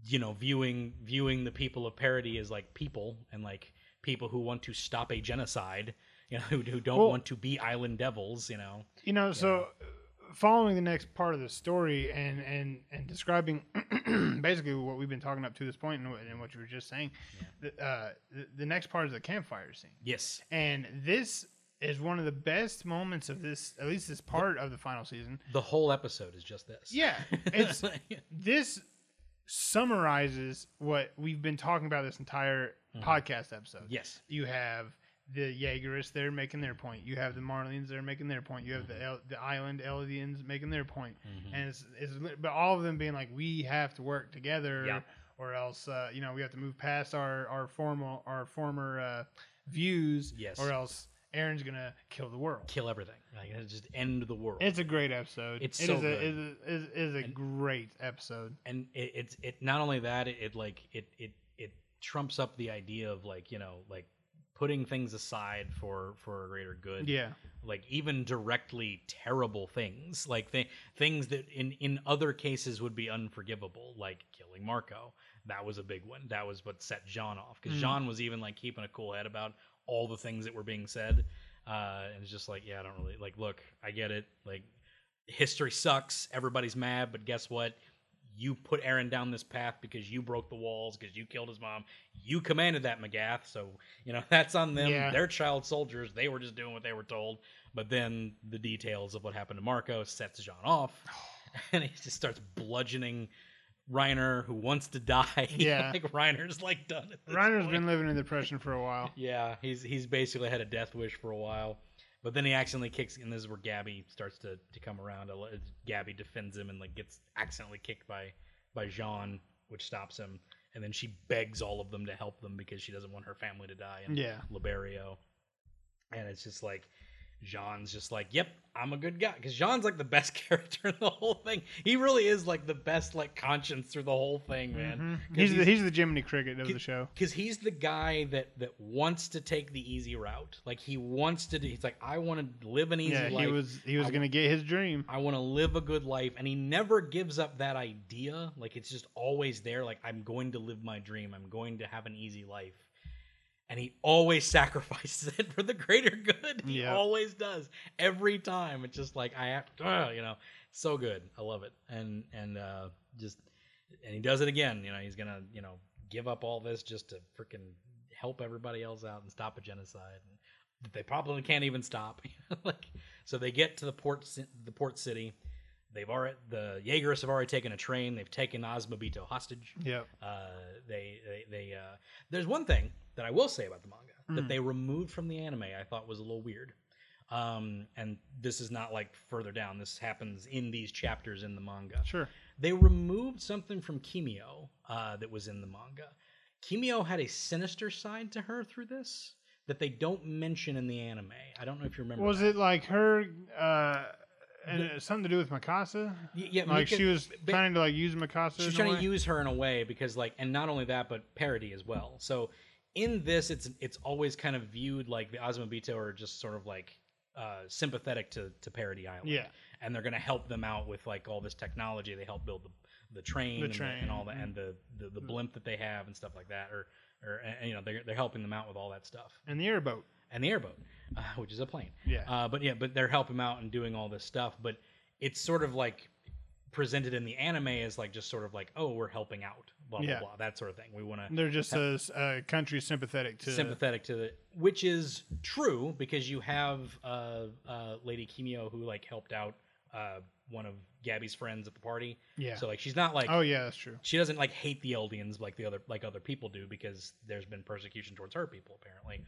you know viewing viewing the people of Paradis as like people and like people who want to stop a genocide you know who, who don't Well- want to be island devils you know? You know, so following the next part of the story and and and describing basically what we've been talking up to this point and what, and what you were just saying, the, uh, the the next part is the campfire scene, yes. And this is one of the best moments of this, at least this part of the final season. the whole episode is just this. Yeah, it's this summarizes what we've been talking about this entire podcast episode. yes You have the Jaegerists there making their point. You have the Marleyans there making their point. You have the El- the Island Eldians making their point. Mm-hmm. And it's, it's but all of them being like we have to work together Yeah. or else uh, you know we have to move past our our formal our former uh, views Yes. or else Eren's gonna kill the world. kill everything like just end the world It's a great episode. It's It so is good. a, it is, is, is a great episode. and it, it's it not only that it, it like it it it trumps up the idea of like you know like putting things aside for for a greater good Yeah. like even directly terrible things like th- things that in in other cases would be unforgivable like killing marco that was a big one that was what set jean off because Mm. jean was even like keeping a cool head about all the things that were being said uh and it's just like yeah i don't really like look i get it like history sucks everybody's mad but guess what you put Eren down this path because you broke the walls, because you killed his mom. You commanded that, Magath. So, you know, that's on them. Yeah. They're child soldiers. They were just doing what they were told. But then the details of what happened to Marco sets Jean off. And he just starts bludgeoning Reiner, who wants to die. Yeah. like Reiner's like done at this Reiner's point. been living in depression for a while. Yeah, he's he's basically had a death wish for a while, but then he accidentally kicks, and this is where Gabi starts to, to come around. Gabi defends him and like gets accidentally kicked by by Jean, which stops him, and then she begs all of them to help them because she doesn't want her family to die in Yeah. Liberio, and it's just like. Jean's just like, yep, I'm a good guy. Because Jean's like the best character in the whole thing. He really is like the best like conscience through the whole thing, man. Mhm. 'Cause He's, the, he's the Jiminy Cricket of the show. because he's the guy that that wants to take the easy route. Like he wants to do. He's like, I want to live an easy Yeah, life. he was he was I- gonna get his dream. I want to live a good life, and he never gives up that idea. Like it's just always there. Like I'm going to live my dream. I'm going to have an easy life, and he always sacrifices it for the greater good. He Yeah. always does. Every time, it's just like I have, uh, you know, so good. I love it, and and uh, just and he does it again. You know, he's gonna you know give up all this just to freaking help everybody else out and stop a genocide. That they probably can't even stop. like so, they get to the port the port city. They've already the Jaegerists have already taken a train. They've taken Azumabito hostage. Yeah. Uh, they they, they uh, there's one thing that I will say about the manga that Mm. they removed from the anime. I thought was a little weird. Um, and this is not like further down. This happens in these chapters in the manga. Sure. They removed something from Kiyomi uh, that was in the manga. Kiyomi had a sinister side to her through this that they don't mention in the anime. I don't know if you remember. Was that. it like her? Uh, and had something to do with Mikasa? Yeah, Like Mika- she was planning to like use Mikasa. she's in trying to use her in a way because like and not only that but Paradis as well so in this it's it's always kind of viewed like the Azumabito are just sort of like uh sympathetic to to Paradis Island Yeah. and they're going to help them out with like all this technology they help build the the train, The and, train, and all that mm. and the, the the blimp that they have and stuff like that or or and, you know they're, they're helping them out with all that stuff And the airboat. and the airboat uh, which is a plane Yeah. uh, but yeah, but they're helping out and doing all this stuff. But it's sort of like presented in the anime as like just sort of like, oh, we're helping out, blah blah Yeah. blah, that sort of thing. We want to They're just a, a country sympathetic to. sympathetic to the, which is true because you have uh, uh, Lady Kiyomi who like helped out uh, one of Gabi's friends at the party. Yeah. So like she's not like oh yeah, that's true. she doesn't like hate the Eldians like the other like other people do because there's been persecution towards her people apparently.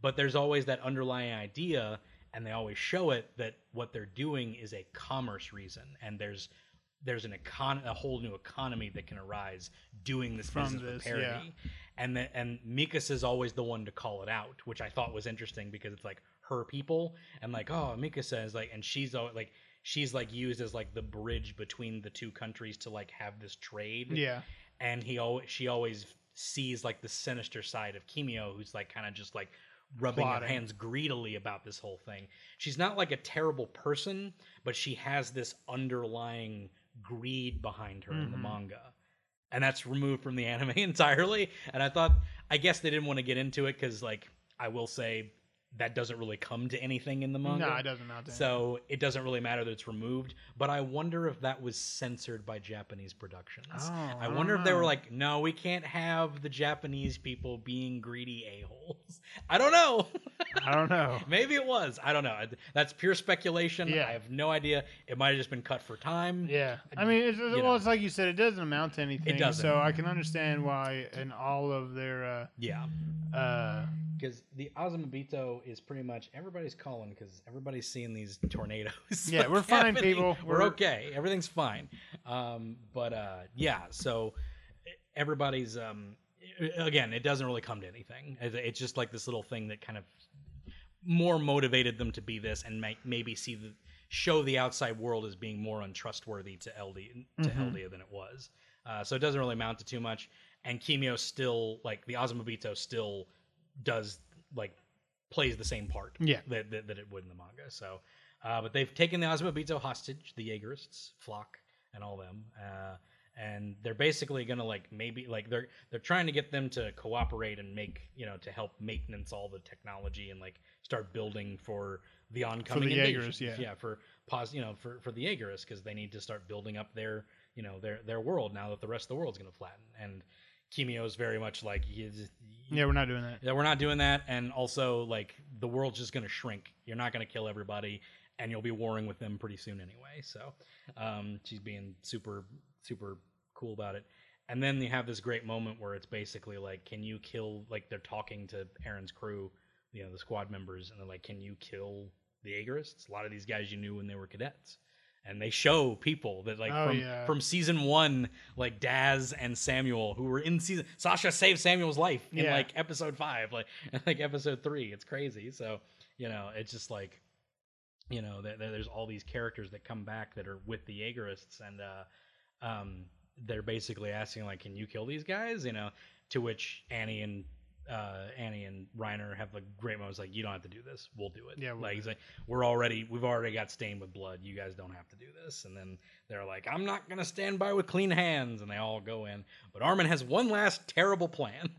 But there's always that underlying idea, and they always show it that what they're doing is a commerce reason, and there's there's an econ a whole new economy that can arise doing this From business with this, Paradis. yeah. And the, and Mikas is always the one to call it out, which I thought was interesting because it's like her people and like oh Mikasa is like and she's al- like she's like used as like the bridge between the two countries to like have this trade Yeah. and he always she always sees like the sinister side of Kiyomi, who's like kind of just like rubbing her hands greedily about this whole thing. She's not like a terrible person, but she has this underlying greed behind her in the Mhm. manga. And that's removed from the anime entirely. And I thought, I guess they didn't want to get into it because, like, I will say that doesn't really come to anything in the manga. No, it doesn't matter. So it doesn't really matter that it's removed, but I wonder if that was censored by Japanese productions. Oh, I I wonder if they were like, no, we can't have the Japanese people being greedy a-holes. I don't know. I don't know. Maybe it was. I don't know. That's pure speculation. Yeah. I have no idea. It might have just been cut for time. Yeah, I mean, it's, well, know. it's like you said, it doesn't amount to anything. It doesn't. So I can understand why in all of their, Yeah. uh, uh, Because the Azumabito is pretty much everybody's calling because everybody's seeing these tornadoes. Yeah, we're fine, happening. people. We're, We're- okay. Everything's fine. Um, but uh, yeah, so everybody's um, again, it doesn't really come to anything. It's just like this little thing that kind of more motivated them to be this and may, maybe see the show the outside world as being more untrustworthy to LD to Mhm. Eldia than it was. Uh, so it doesn't really amount to too much. And Kiyomi still like the Azumabito still does like plays the same part Yeah. that, that, that it would in the manga. So, uh, but they've taken the Azumabito hostage, the Jaegerists, Floch, and all them, uh, and they're basically gonna like maybe like they're they're trying to get them to cooperate and make you know to help maintenance all the technology and like start building for the oncoming the invasions. Jaegerists, yeah. yeah, for pause, you know, for for the Jaegerists because they need to start building up their you know their their world now that the rest of the world's gonna flatten and. Kiyomi is very much like you just- yeah, we're not doing that. yeah, we're not doing that, and also like the world's just going to shrink. You're not going to kill everybody, and you'll be warring with them pretty soon anyway. So, um, she's being super, super cool about it. And then you have this great moment where it's basically like, can you kill? Like they're talking to Eren's crew, you know, the squad members, and they're like, can you kill the Jaegerists? A lot of these guys you knew when they were cadets. And they show people that like Oh, from, yeah. from season one, like Daz and Samuel, who were in season. Sasha saved Samuel's life in Yeah. like episode five, like like episode three. It's crazy. So you know, it's just like you know, there, there- there's all these characters that come back that are with the Jaegerists, and uh, um, they're basically asking like, "Can you kill these guys?" You know, to which Annie and uh, Annie and Reiner have like great moments like, "You don't have to do this. We'll do it." Yeah, we'll like he's like, "We're already, we've already got stained with blood. You guys don't have to do this." And then they're like, "I'm not gonna stand by with clean hands," and they all go in. But Armin has one last terrible plan.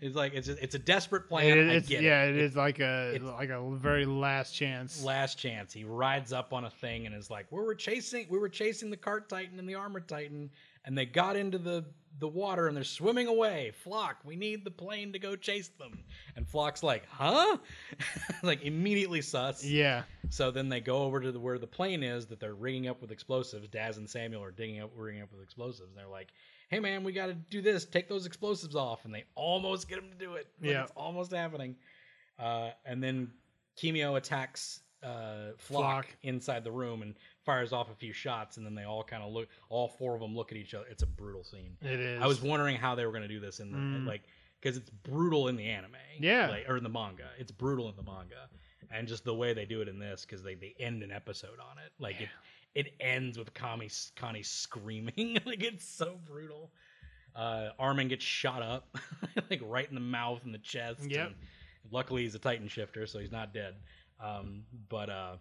it's like it's a, it's a desperate plan. It- it's, yeah, it. it is like a like a very last chance. last chance. He rides up on a thing and is like, "We were chasing, we were chasing the cart titan and the armor titan, and they got into the the water and they're swimming away. Floch, we need the plane to go chase them." And Floch's like, "Huh?" like immediately sus. yeah, So then they go over to the, where the plane is that they're rigging up with explosives. Daz and Samuel are digging up, rigging up with explosives. And they're like, "Hey man, we got to do this. Take those explosives off." And they almost get him to do it. Like, Yeah. it's almost happening. Uh, and then Kiyomi attacks uh, Floch, Floch. inside the room and fires off a few shots. And then they all kind of look. All four of them look at each other. It's a brutal scene. it is. I was wondering how they were going to do this in the Mm. like because it's brutal in the anime, Yeah. like, or in the manga. It's brutal in the manga, and just the way they do it in this because they they end an episode on it, like it it ends with Connie Connie screaming, like it's so brutal. Uh, Armin gets shot up, like right in the mouth and the chest. Yep. and luckily, he's a Titan shifter, so he's not dead. Um, but uh,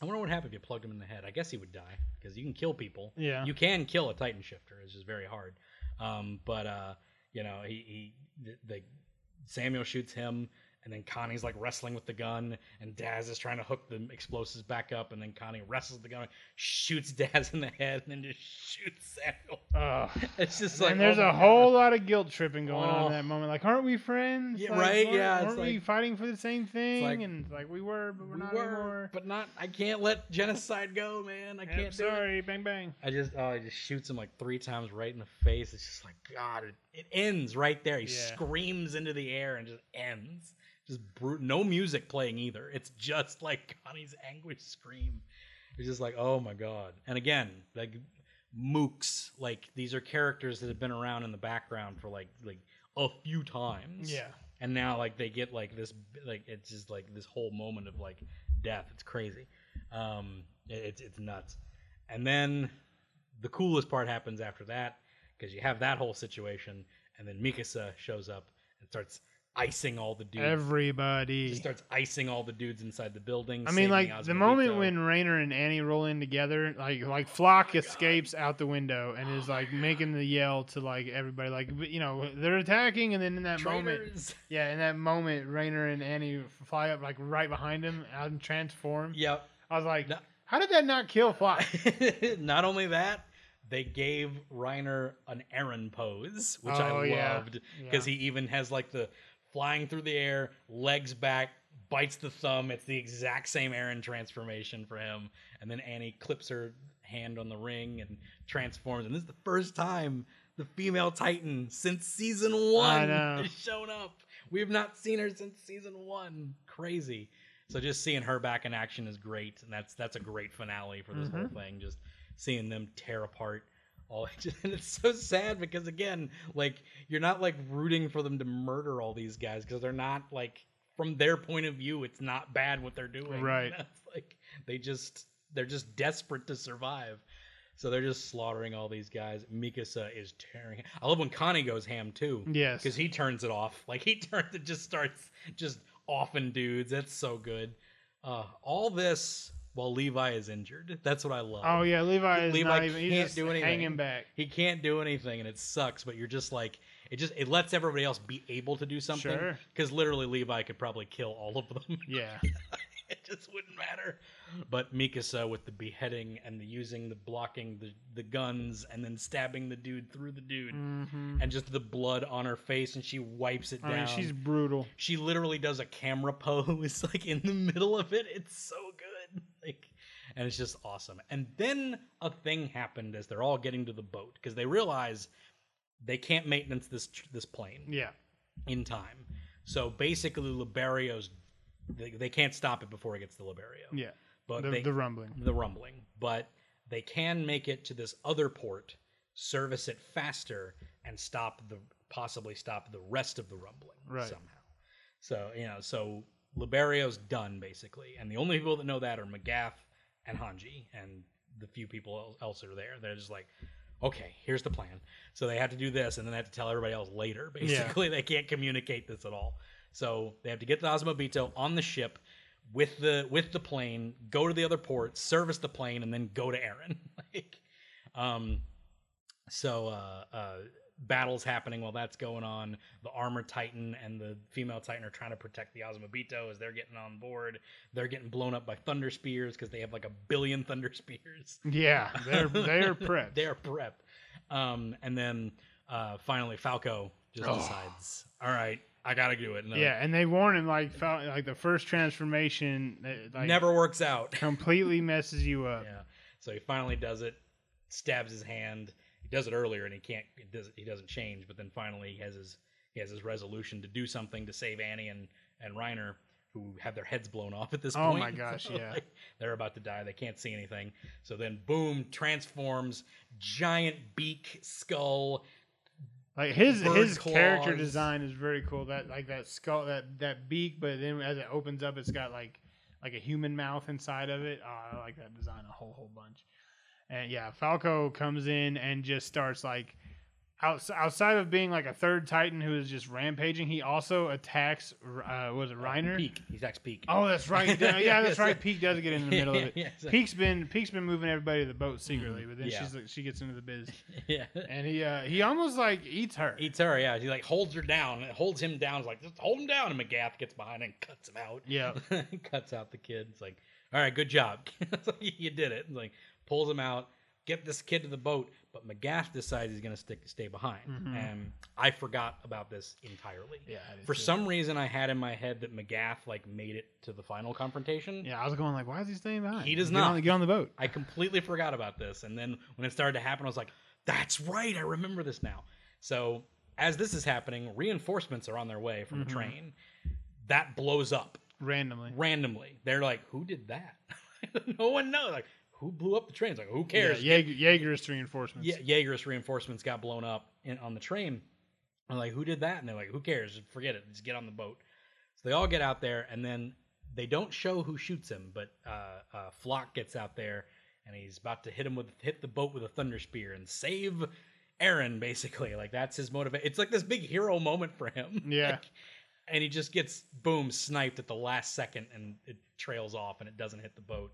I wonder what happened if you plugged him in the head. I guess he would die because you can kill people. Yeah. You can kill a Titan shifter. It's just very hard. Um, but uh, you know, he, he the, the Samuel shoots him, and then Connie's like wrestling with the gun, and Daz is trying to hook the explosives back up, and then Connie wrestles the gun, shoots Daz in the head, and then just shoots Samuel. Ugh. It's just like and there's oh a God. whole lot of guilt tripping going on Oh. in that moment. Like, aren't we friends? Yeah, Like, right? weren't- Yeah, it's Weren't we fighting for the same thing? like, and like we were, but we're We not were, anymore. but not. I can't let genocide go, man. I can't. it. sorry, bang bang. I just oh, he just shoots him like three times right in the face. It's just like God. It, it ends right there. He Yeah. screams into the air and just ends. Just brute. No music playing either. It's just like Connie's anguish scream. It's just like oh my God. And again, like mooks. Like these are characters that have been around in the background for like like a few times. Yeah. and now like they get like this like it's just like this whole moment of like death. It's crazy. Um, it- it's it's nuts. And then the coolest part happens after that because you have that whole situation, and then Mikasa shows up and starts icing all the dudes. Everybody. Just starts icing all the dudes inside the building. I mean, saving like the moment when Reiner and Annie roll in together, like like Floch escapes out the window and is like making the yell to like everybody, like you know they're attacking, and then in that moment, Traitors. yeah, in that moment, Reiner and Annie fly up like right behind him and transform. Yep. I was like, No. how did that not kill Floch? Not only that, they gave Reiner an Eren pose, which Oh, I yeah. loved because Yeah. he even has like the flying through the air, legs back, bites the thumb. It's the exact same Eren transformation for him. And then Annie clips her hand on the ring and transforms. And this is the first time the female Titan since season one has shown up. We have not seen her since season one. Crazy. So just seeing her back in action is great, and that's that's a great finale for this whole Mhm. thing. Just seeing them tear apart and it's so sad because again, like you're not like rooting for them to murder all these guys because they're not like from their point of view, it's not bad what they're doing. Right. It's like they just they're just desperate to survive. So they're just slaughtering all these guys. Mikasa is tearing. I love when Connie goes ham too yes, because he turns it off. Like he turns it, just starts just offing dudes. That's so good. Uh, all this while Levi is injured. That's what I love. oh yeah, Levi is Levi not even. Can't just do anything. hanging back. He can't do anything, and it sucks. But you're just like it. Just it lets everybody else be able to do something. Sure. Because literally Levi could probably kill all of them. Yeah, it just wouldn't matter. But Mikasa with the beheading and the using the blocking the the guns and then stabbing the dude through the dude. hmm And just the blood on her face, and she wipes it I down mean, she's brutal. she literally does a camera pose like in the middle of it. It's so and it's just awesome. And then a thing happened as they're all getting to the boat because they realize they can't maintenance this this plane Yeah, in time. So basically Liberio's they, they can't stop it before it gets to Liberio. yeah. But The, they, the rumbling. the rumbling, but they can make it to this other port, service it faster, and stop the possibly stop the rest of the rumbling Right. somehow. So you know, so Liberio's done basically, and the only people that know that are Magath and Hanji, and the few people else that are there. They're just like, okay, here's the plan. So they have to do this, and then they have to tell everybody else later. Basically, they can't communicate this at all. So they have to get the Azumabito on the ship with the with the plane, go to the other port, service the plane, and then go to Eren. like, um, so uh, uh, battles happening while that's going on. The armor titan and the female titan are trying to protect the Azumabito as they're getting on board. They're getting blown up by thunder spears because they have like a billion thunder spears. Yeah, they're they're prepped. They're prepped. Um, and then uh, finally Falco just Oh. decides, all right, I gotta do it. Uh, yeah, and they warn him like fal- like the first transformation uh, like, never works out. completely messes you up. Yeah. So he finally does it, stabs his hand. He does it earlier and he can't he does he doesn't change, but then finally he has his he has his resolution to do something to save Annie and and Reiner who have their heads blown off at this Oh point. Oh my gosh, yeah. Like, they're about to die. They can't see anything. So then boom, transforms, giant beak, skull. Like his his character design is very cool. That like that skull that that beak, but then as it opens up, it's got like like a human mouth inside of it. Oh, I like that design a whole whole bunch. And yeah, Falco comes in and just starts like outside of being like a third Titan who is just rampaging. He also attacks. Uh, was it Reiner? Pieck. He attacks Pieck. Oh, that's right. yeah, that's right. Pieck does get in the middle of it. Yeah, so- Pieck's been Pieck's been moving everybody to the boat secretly, but then Yeah. she's like, she gets into the biz, yeah. and he uh, he almost like eats her. Eats her, yeah. He like holds her down, holds him down. He's like, just hold him down. And Magath gets behind and cuts him out. Yeah. cuts out the kid. It's like, all right, good job. Like, you did it. It's like pulls him out, get this kid to the boat. But Magath decides he's gonna stick stay behind. Mhm. And I forgot about this entirely. Yeah, For too. some reason, I had in my head that Magath like made it to the final confrontation. Yeah, I was going like, why is he staying behind? He does get not. On get on the boat. I completely forgot about this. And then when it started to happen, I was like, that's right. I remember this now. So as this is happening, reinforcements are on their way from Mhm. the train. That blows up randomly. randomly. They're like, who did that? no one knows. Like, who blew up the train? It's like, who Yeah, cares? Jaeger, Jaeger's reinforcements. Yeah, Jaeger's reinforcements got blown up in, on the train. I'm like, who did that? And they're like, who cares? Forget it. Just get on the boat. So they all get out there, and then they don't show who shoots him, but uh, uh, Floch gets out there, and he's about to hit him with hit the boat with a thunder spear and save Eren. Basically, like that's his motivation. It's like this big hero moment for him. Yeah. Like, and he just gets boom sniped at the last second, and it trails off, and it doesn't hit the boat.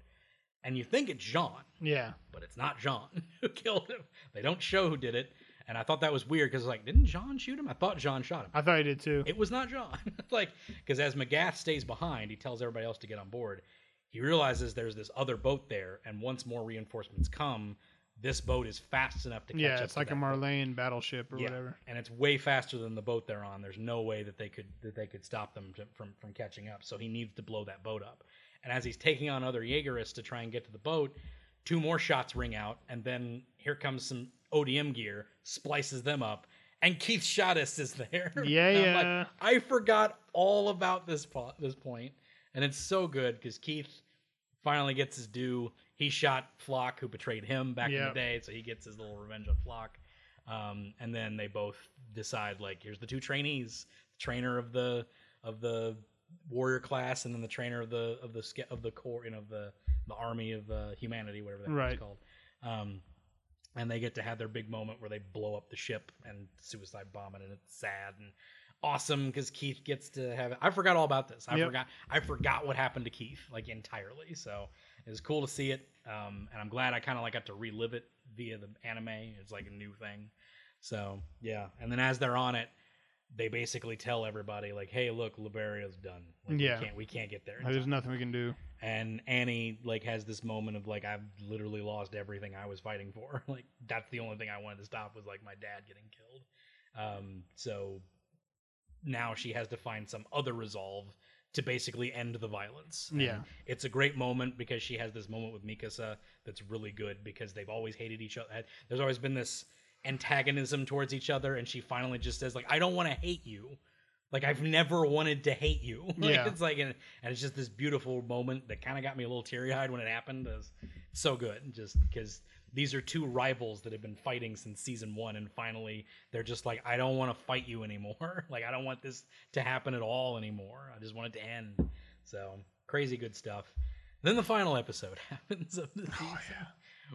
And you think it's Jean, Yeah. but it's not Jean who killed him. They don't show who did it, and I thought that was weird because like, didn't Jean shoot him? I thought Jean shot him. I thought he did too. It was not Jean. like, because as Magath stays behind, he tells everybody else to get on board. He realizes there's this other boat there, and once more reinforcements come, this boat is fast enough to catch yeah, up it's to like a that boat. Battleship or Yeah, whatever. and it's way faster than the boat they're on. There's no way that they could that they could stop them to, from from catching up. So he needs to blow that boat up. And as he's taking on other Jaegerists to try and get to the boat, two more shots ring out, and then here comes some ODM gear, splices them up, and Keith Shadis is there. Yeah, yeah. like, I forgot all about this po- this point, and it's so good because Keith finally gets his due. He shot Floch, who betrayed him back in the day, so he gets his little revenge on Floch. Um, and then they both decide like, here's the two trainees, the trainer of the of the warrior class, and then the trainer of the of the of the core, you know, of the the army of uh, humanity, whatever that's Right. called. Um, and they get to have their big moment where they blow up the ship and suicide bomb it, and it's sad and awesome because Keith gets to have it. I forgot all about this. I Yep. forgot. I forgot what happened to Keith like entirely. So it was cool to see it, um, and I'm glad I kind of like got to relive it via the anime. It's like a new thing. So yeah, and then as they're on it, they basically tell everybody like, "Hey, look, Liberio's done. Like, Yeah. we can't we can't get there." in there's time." nothing we can do. and Annie like has this moment of like I've literally lost everything I was fighting for. like that's the only thing I wanted to stop was like my dad getting killed. Um, so now she has to find some other resolve to basically end the violence. And Yeah. it's a great moment because she has this moment with Mikasa that's really good because they've always hated each other. There's always been this antagonism towards each other, and she finally just says like I don't want to hate you. Like I've never wanted to hate you. Like, Yeah. it's like, and, and it's just this beautiful moment that kind of got me a little teary eyed when it happened. It was so good, just because these are two rivals that have been fighting since season one, and finally they're just like, I don't want to fight you anymore. like I don't want this to happen at all anymore. I just want it to end. So crazy good stuff. then the final episode happens of the oh, season,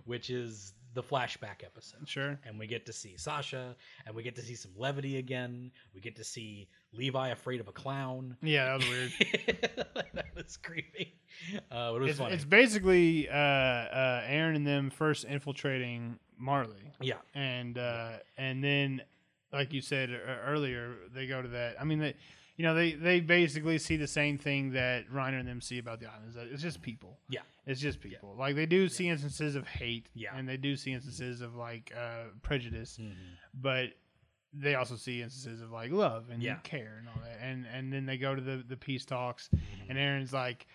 which is the flashback episode Sure. and we get to see Sasha, and we get to see some levity again. We get to see Levi afraid of a clown. Yeah, that was weird. that was creepy. Uh, but it was it's, funny. it's basically uh, uh, Eren and them first infiltrating Marley, yeah, and uh, and then, like you said uh, earlier, they go to that. I mean, they, you know, they they basically see the same thing that Reiner and them see about the islands. It's just people. yeah, It's just people. Like they do see instances of hate, Yeah. and they do see instances of like uh, prejudice, Mhm. but they also see instances of like love and Yeah. care and all that. And and then they go to the the peace talks, Mm-hmm. and Eren's like.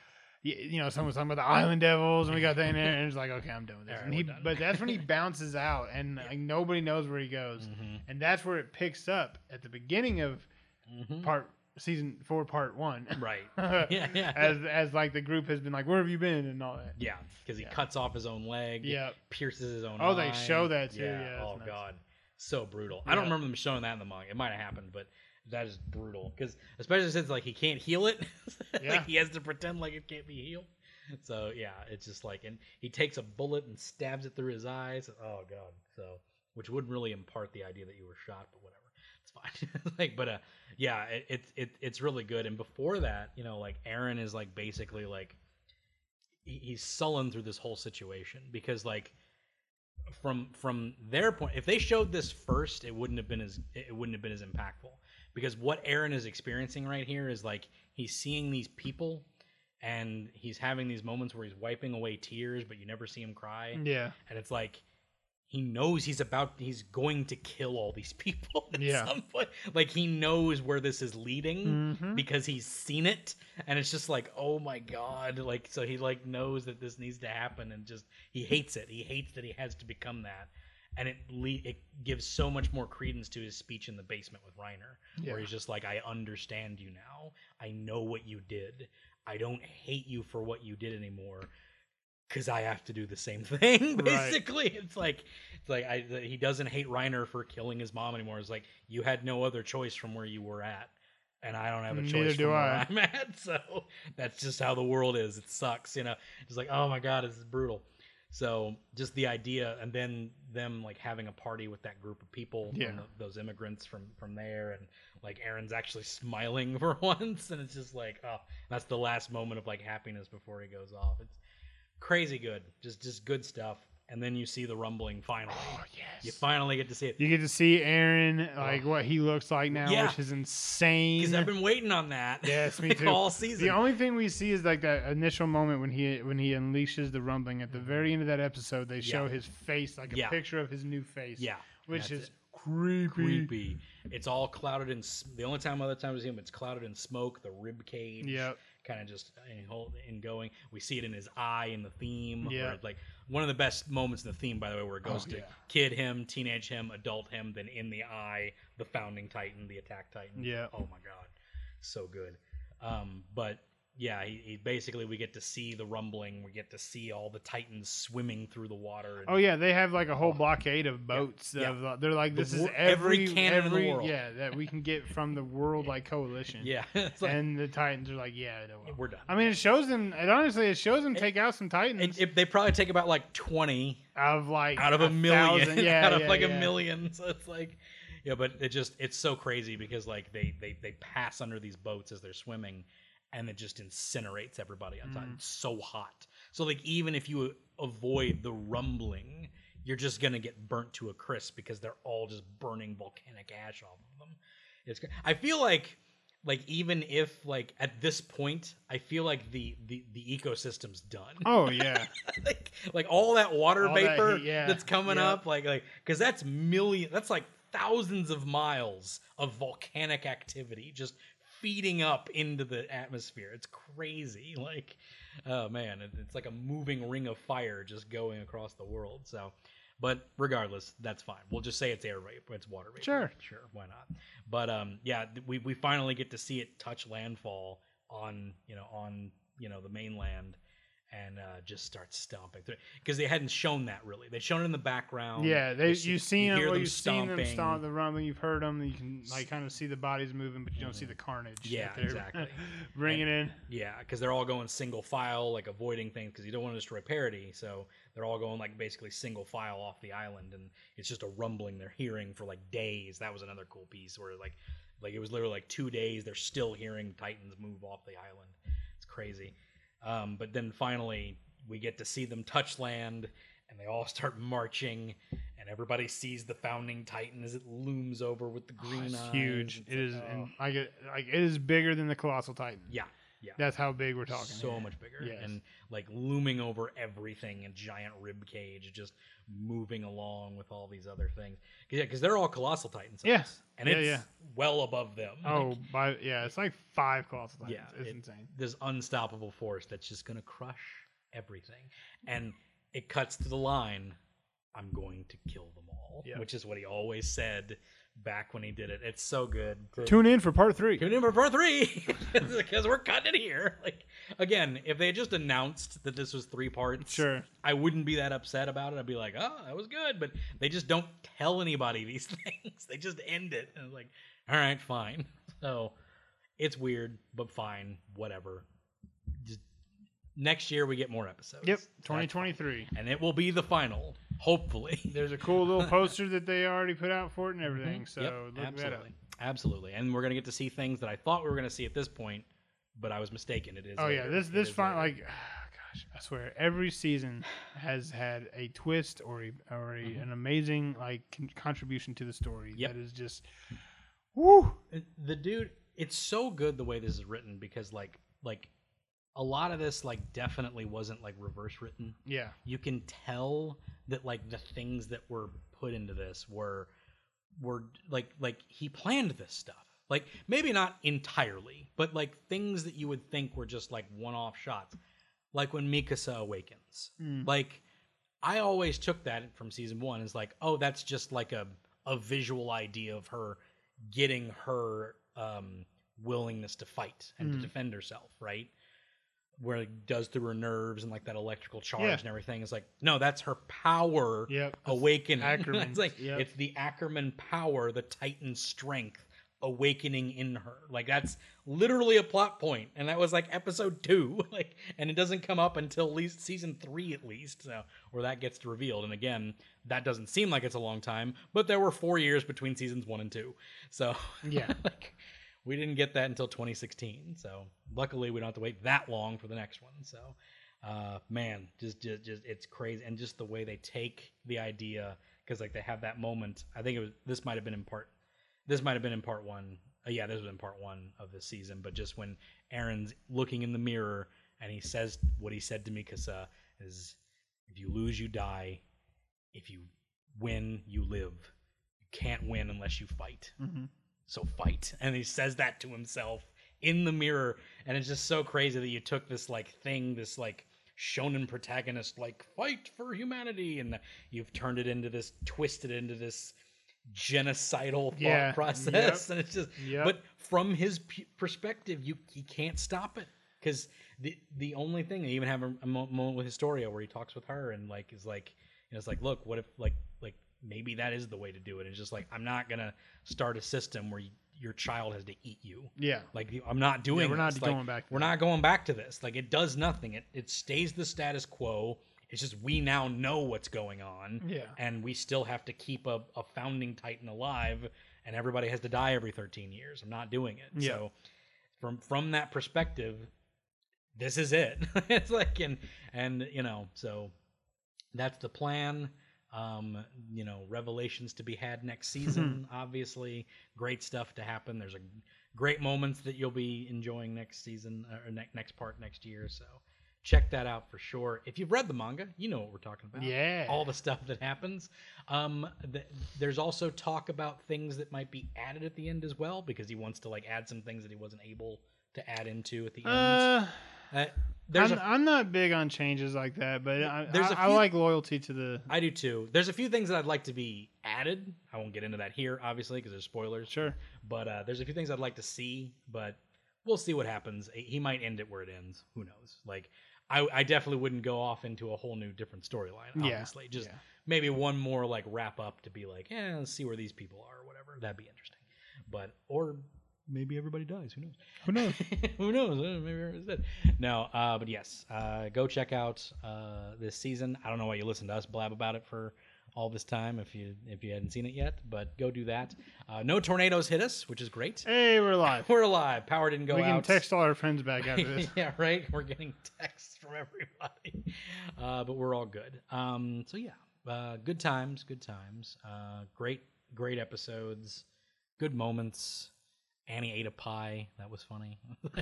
You know, someone's talking about the Island Devils, and we got that in there, and Eren's like, "Okay, I'm done with this." Right, and he, done. but that's when he bounces out, and like nobody knows where he goes, Mhm. and that's where it picks up at the beginning of Mhm. part season four, part one. right. Yeah, yeah. as as like the group has been like, "Where have you been?" and all that. yeah, because he Yeah. cuts off his own leg. Yeah. pierces his own. Oh, they eye. show that too, yeah, oh nuts. god, so brutal. I don't Yeah. remember them showing that in the manga. It might have happened, but that is brutal. Because especially since like he can't heal it, Yeah. like he has to pretend like it can't be healed. So yeah, it's just like, and he takes a bullet and stabs it through his eyes. Oh god, so which wouldn't really impart the idea that you were shot, but whatever, fine. like, but uh, yeah, it, it it it's really good. And before that, you know, like Eren is like basically like he- he's sullen through this whole situation because like from from their point if they showed this first it wouldn't have been as it wouldn't have been as impactful because what Eren is experiencing right here is like he's seeing these people and he's having these moments where he's wiping away tears but you never see him cry Yeah, and it's like he knows he's about he's going to kill all these people at Yeah. some point. like he knows where this is leading Mhm. because he's seen it and it's just like oh my god like so he like knows that this needs to happen and just he hates it he hates that he has to become that and it le- it gives so much more credence to his speech in the basement with Reiner Yeah. where he's just like I understand you now I know what you did I don't hate you for what you did anymore because I have to do the same thing. Right. Basically, it's like it's like I, he doesn't hate Reiner for killing his mom anymore. It's like you had no other choice from where you were at, and I don't have a Neither choice do from I. where I'm at. So that's just how the world is. It sucks, you know. It's like oh my god, this is brutal. So just the idea, and then them like having a party with that group of people, Yeah. the- those immigrants from from there, and like Eren's actually smiling for once, and it's just like oh, that's the last moment of like happiness before he goes off. It's crazy good, just just good stuff. And then you see the rumbling finally. Oh yes. You finally get to see it You get to see Eren like what he looks like now, Yeah. which is insane. because I've been waiting on that. Yes, me too. all season. The only thing we see is like that initial moment when he when he unleashes the rumbling at the very end of that episode. They show Yeah. his face, like a Yeah. picture of his new face. yeah, which that's is it. creepy. creepy. It's all clouded in. s- The only time other time we see him, it's clouded in smoke. The rib cage. Yep. Kind of just in, hold- in going. We see it in his eye in the theme. Yeah. Like one of the best moments in the theme, by the way, where it goes Oh, to yeah. kid him, teenage him, adult him, then in the eye, the founding titan, the attack titan. Yeah. Oh my god, so good. Um, but yeah, he, he basically we get to see the rumbling. We get to see all the titans swimming through the water. and- Oh yeah, they have like a whole blockade of boats. Yeah. Of, uh, they're like, The this is wor- every every cannon in the every- world. Yeah, that we can get from the world like coalition. Yeah. like, and the Titans are like, yeah, no, we're done. I mean, it shows them. It honestly, it shows them take out some Titans It, it, they probably take about like 20 out of like out of a, million. thousand. Yeah, out of yeah, like yeah. a million. So it's like, yeah, but it just, it's so crazy because like they, they, they pass under these boats as they're swimming and it just incinerates everybody on top. Mm. It's so hot. So like, even if you avoid the rumbling, you're just going to get burnt to a crisp because they're all just burning volcanic ash off of them. It's, I feel like, like even if like at this point, I feel like the the the ecosystem's done Oh yeah, like, like all that water All that vapor heat, yeah, that's coming yep. up like like because that's million that's like thousands of miles of volcanic activity just feeding up into the atmosphere. It's crazy. Like oh man it's like a moving ring of fire just going across the world. So but regardless that's fine. We'll just say it's air vapor it's water vapor Sure. sure why not? But um yeah we, we finally get to see it touch landfall on you know on you know the mainland and uh, just start stomping through because they hadn't shown that really they'd shown it in the background yeah. They see- you've seen you them. Well, them you've seen them stomping. stomp the rumbling. You've heard them. You can like kind of see the bodies moving, but you don't see the carnage. Yeah, exactly. bringing in. Yeah, because they're all going single file, like avoiding things because you don't want to destroy Paradis. So they're all going like basically single file off the island, and it's just a rumbling they're hearing for like days. That was another cool piece where like, like it was literally like two days. They're still hearing Titans move off the island. It's crazy. Um, but then finally we get to see them touch land, and they all start marching, and everybody sees the founding Titan as it looms over with the green Oh, It's eyes. huge. It's It like, is, oh. and like it, like it is bigger than the colossal titan. yeah, yeah. That's how big we're talking. so much bigger Yes. and like looming over everything a giant rib cage just moving along with all these other things yeah because they're all colossal titans Yeah. and Yeah, it's yeah. well above them Oh, Like, by yeah, it's like five colossal titans. yeah it's it- insane. this unstoppable force that's just gonna crush everything and it cuts to the line i'm going to kill them all Yeah. which is what he always said back when he did it it's so good to- Tune in for part three. Tune in for part three because we're cutting it here. Like again, if they had just announced that this was three parts, Sure. I wouldn't be that upset about it. I'd be like, oh, that was good. But they just don't tell anybody these things. they just end it, and it's like, all right, fine. So it's weird, but fine, whatever. Next year we get more episodes. Yep. 2023. and it will be the final, hopefully. There's a cool little poster that they already put out for it and everything. So Mm-hmm. Yep, look that up. absolutely, absolutely, and we're gonna get to see things that I thought we were gonna see at this point, but I was mistaken. It is. Oh yeah, this It this later. like gosh, I swear every season has had a twist or a, or a, an amazing like con- contribution to the story Mm-hmm. Yep. that is just woo. The dude it's so good the way this is written because like like a lot of this like definitely wasn't like reverse written Yeah. you can tell that like the things that were put into this were were like like he planned this stuff like maybe not entirely but like things that you would think were just like one-off shots like when mikasa awakens Mm. like i always took that from season one as like oh that's just like a a visual idea of her getting her um willingness to fight and to Mm. defend herself right where it does through her nerves and like that electrical charge Yeah. and everything. It's like no, that's her power Yep. awakening. Ackerman, it's like yep. it's the Ackerman power, the Titan strength awakening in her. Like that's literally a plot point, and that was like episode two. Like, and it doesn't come up until at least season three, at least, so where that gets revealed. And again, that doesn't seem like it's a long time, but there were four years between seasons one and two, so Yeah. like we didn't get that until 2016. So luckily, we don't have to wait that long for the next one. So, uh, man, just, just, just it's crazy, and just the way they take the idea because like they have that moment. I think it was this might have been in part. This might have been in part one. Uh, yeah, this was in part one of this season. But just when Eren's looking in the mirror and he says what he said to Mikasa is, "If you lose, you die. If you win, you live. You can't win unless you fight." Mhm. So fight. And he says that to himself in the mirror. And it's just so crazy that you took this like thing this like shonen protagonist like fight for humanity. And you've turned it into this twisted into this genocidal thought process yep, and it's just yep. but from his p- perspective you he can't stop it. Because the the only thing they even have a, a moment with historia where he talks with her and like is like you know it's like look what if like maybe that is the way to do it it's just like i'm not gonna start a system where you, your child has to eat you Yeah. like i'm not doing Yeah, we're not this. Like, going back to we're that. not going back to this like it does nothing it it stays the status quo it's just we now know what's going on Yeah. and we still have to keep a, a founding titan alive and everybody has to die every 13 years i'm not doing it Yeah. so from from that perspective this is it it's like and and you know so that's the plan um you know revelations to be had next season. Obviously great stuff to happen. There's a great moments that you'll be enjoying next season or ne- next part next year so check that out for sure. If you've read the manga you know what we're talking about. Yeah. all the stuff that happens. Um th- there's also talk about things that might be added at the end as well because he wants to like add some things that he wasn't able to add into at the end. Uh, uh, there's I'm, a I'm not big on changes like that, but I, There's I a I few- like loyalty to the. I do too. There's a few things that I'd like to be added. I won't get into that here, obviously, because there's spoilers. Sure. But uh, there's a few things I'd like to see, but we'll see what happens. He might end it where it ends. Who knows? Like, I, I definitely wouldn't go off into a whole new different storyline. Yeah, Obviously, just yeah. maybe one more like wrap up to be like, yeah, let's see where these people are or whatever. That'd be interesting. But or maybe everybody dies. Who knows? Who knows? Who knows? Uh, Maybe everyone's dead. No, uh, but yes, uh, go check out uh, this season. I don't know why you listened to us blab about it for all this time if you if you hadn't seen it yet, but go do that. Uh, no tornadoes hit us, which is great. hey, we're live. We're alive. Power didn't go out. we can out. text all our friends back after this. yeah, right. We're getting texts from everybody, uh, but we're all good. Um, so yeah, uh, good times, good times. Uh, great, great episodes, good moments. Annie ate a pie. That was funny.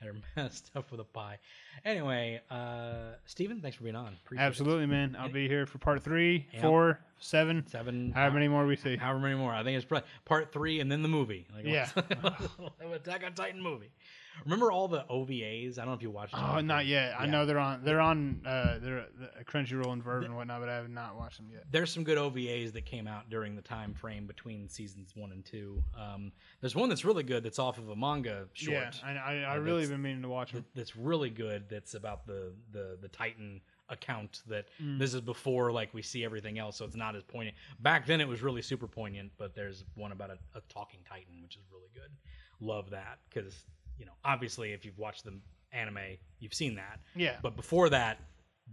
and her up with a pie. Anyway, uh, Steven, thanks for being on. Appreciate it. Absolutely, man. I'll be here for part three, Yep. four, seven, Seven. however many more we see. However many more. I think it's part three and then the movie. Like, Yeah. Attack on Titan movie. Remember all the OVAs? I don't know if you watched. Oh, not yet. I know they're on. They're on. Uh, they're uh, Crunchyroll and VRV and whatnot, but I have not watched them yet. There's some good OVAs that came out during the time frame between seasons one and two. Um, there's one that's really good that's off of a manga short. Yeah, I, I, I Yeah, really been meaning to watch them. that's really good. That's about the the the Titan account. That Mm. this is before like we see everything else, so it's not as poignant. Back then it was really super poignant, but there's one about a, a talking Titan, which is really good. Love that because you know obviously if you've watched the anime, you've seen that. Yeah, But before that,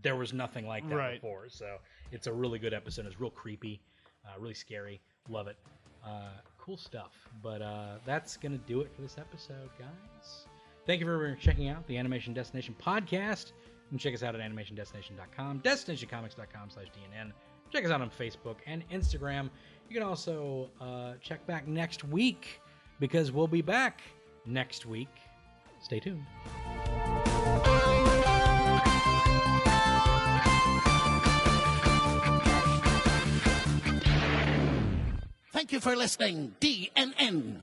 there was nothing like that Right. before. So it's a really good episode. It's real creepy, uh, really scary. Love it. Uh, cool stuff. But uh, that's going to do it for this episode, guys. Thank you for checking out the Animation Destination podcast. And check us out at animationdestination.com, destinationcomics.com slash DNN. Check us out on Facebook and Instagram. You can also uh, check back next week because we'll be back next week. Stay tuned. Thank you for listening, DNN.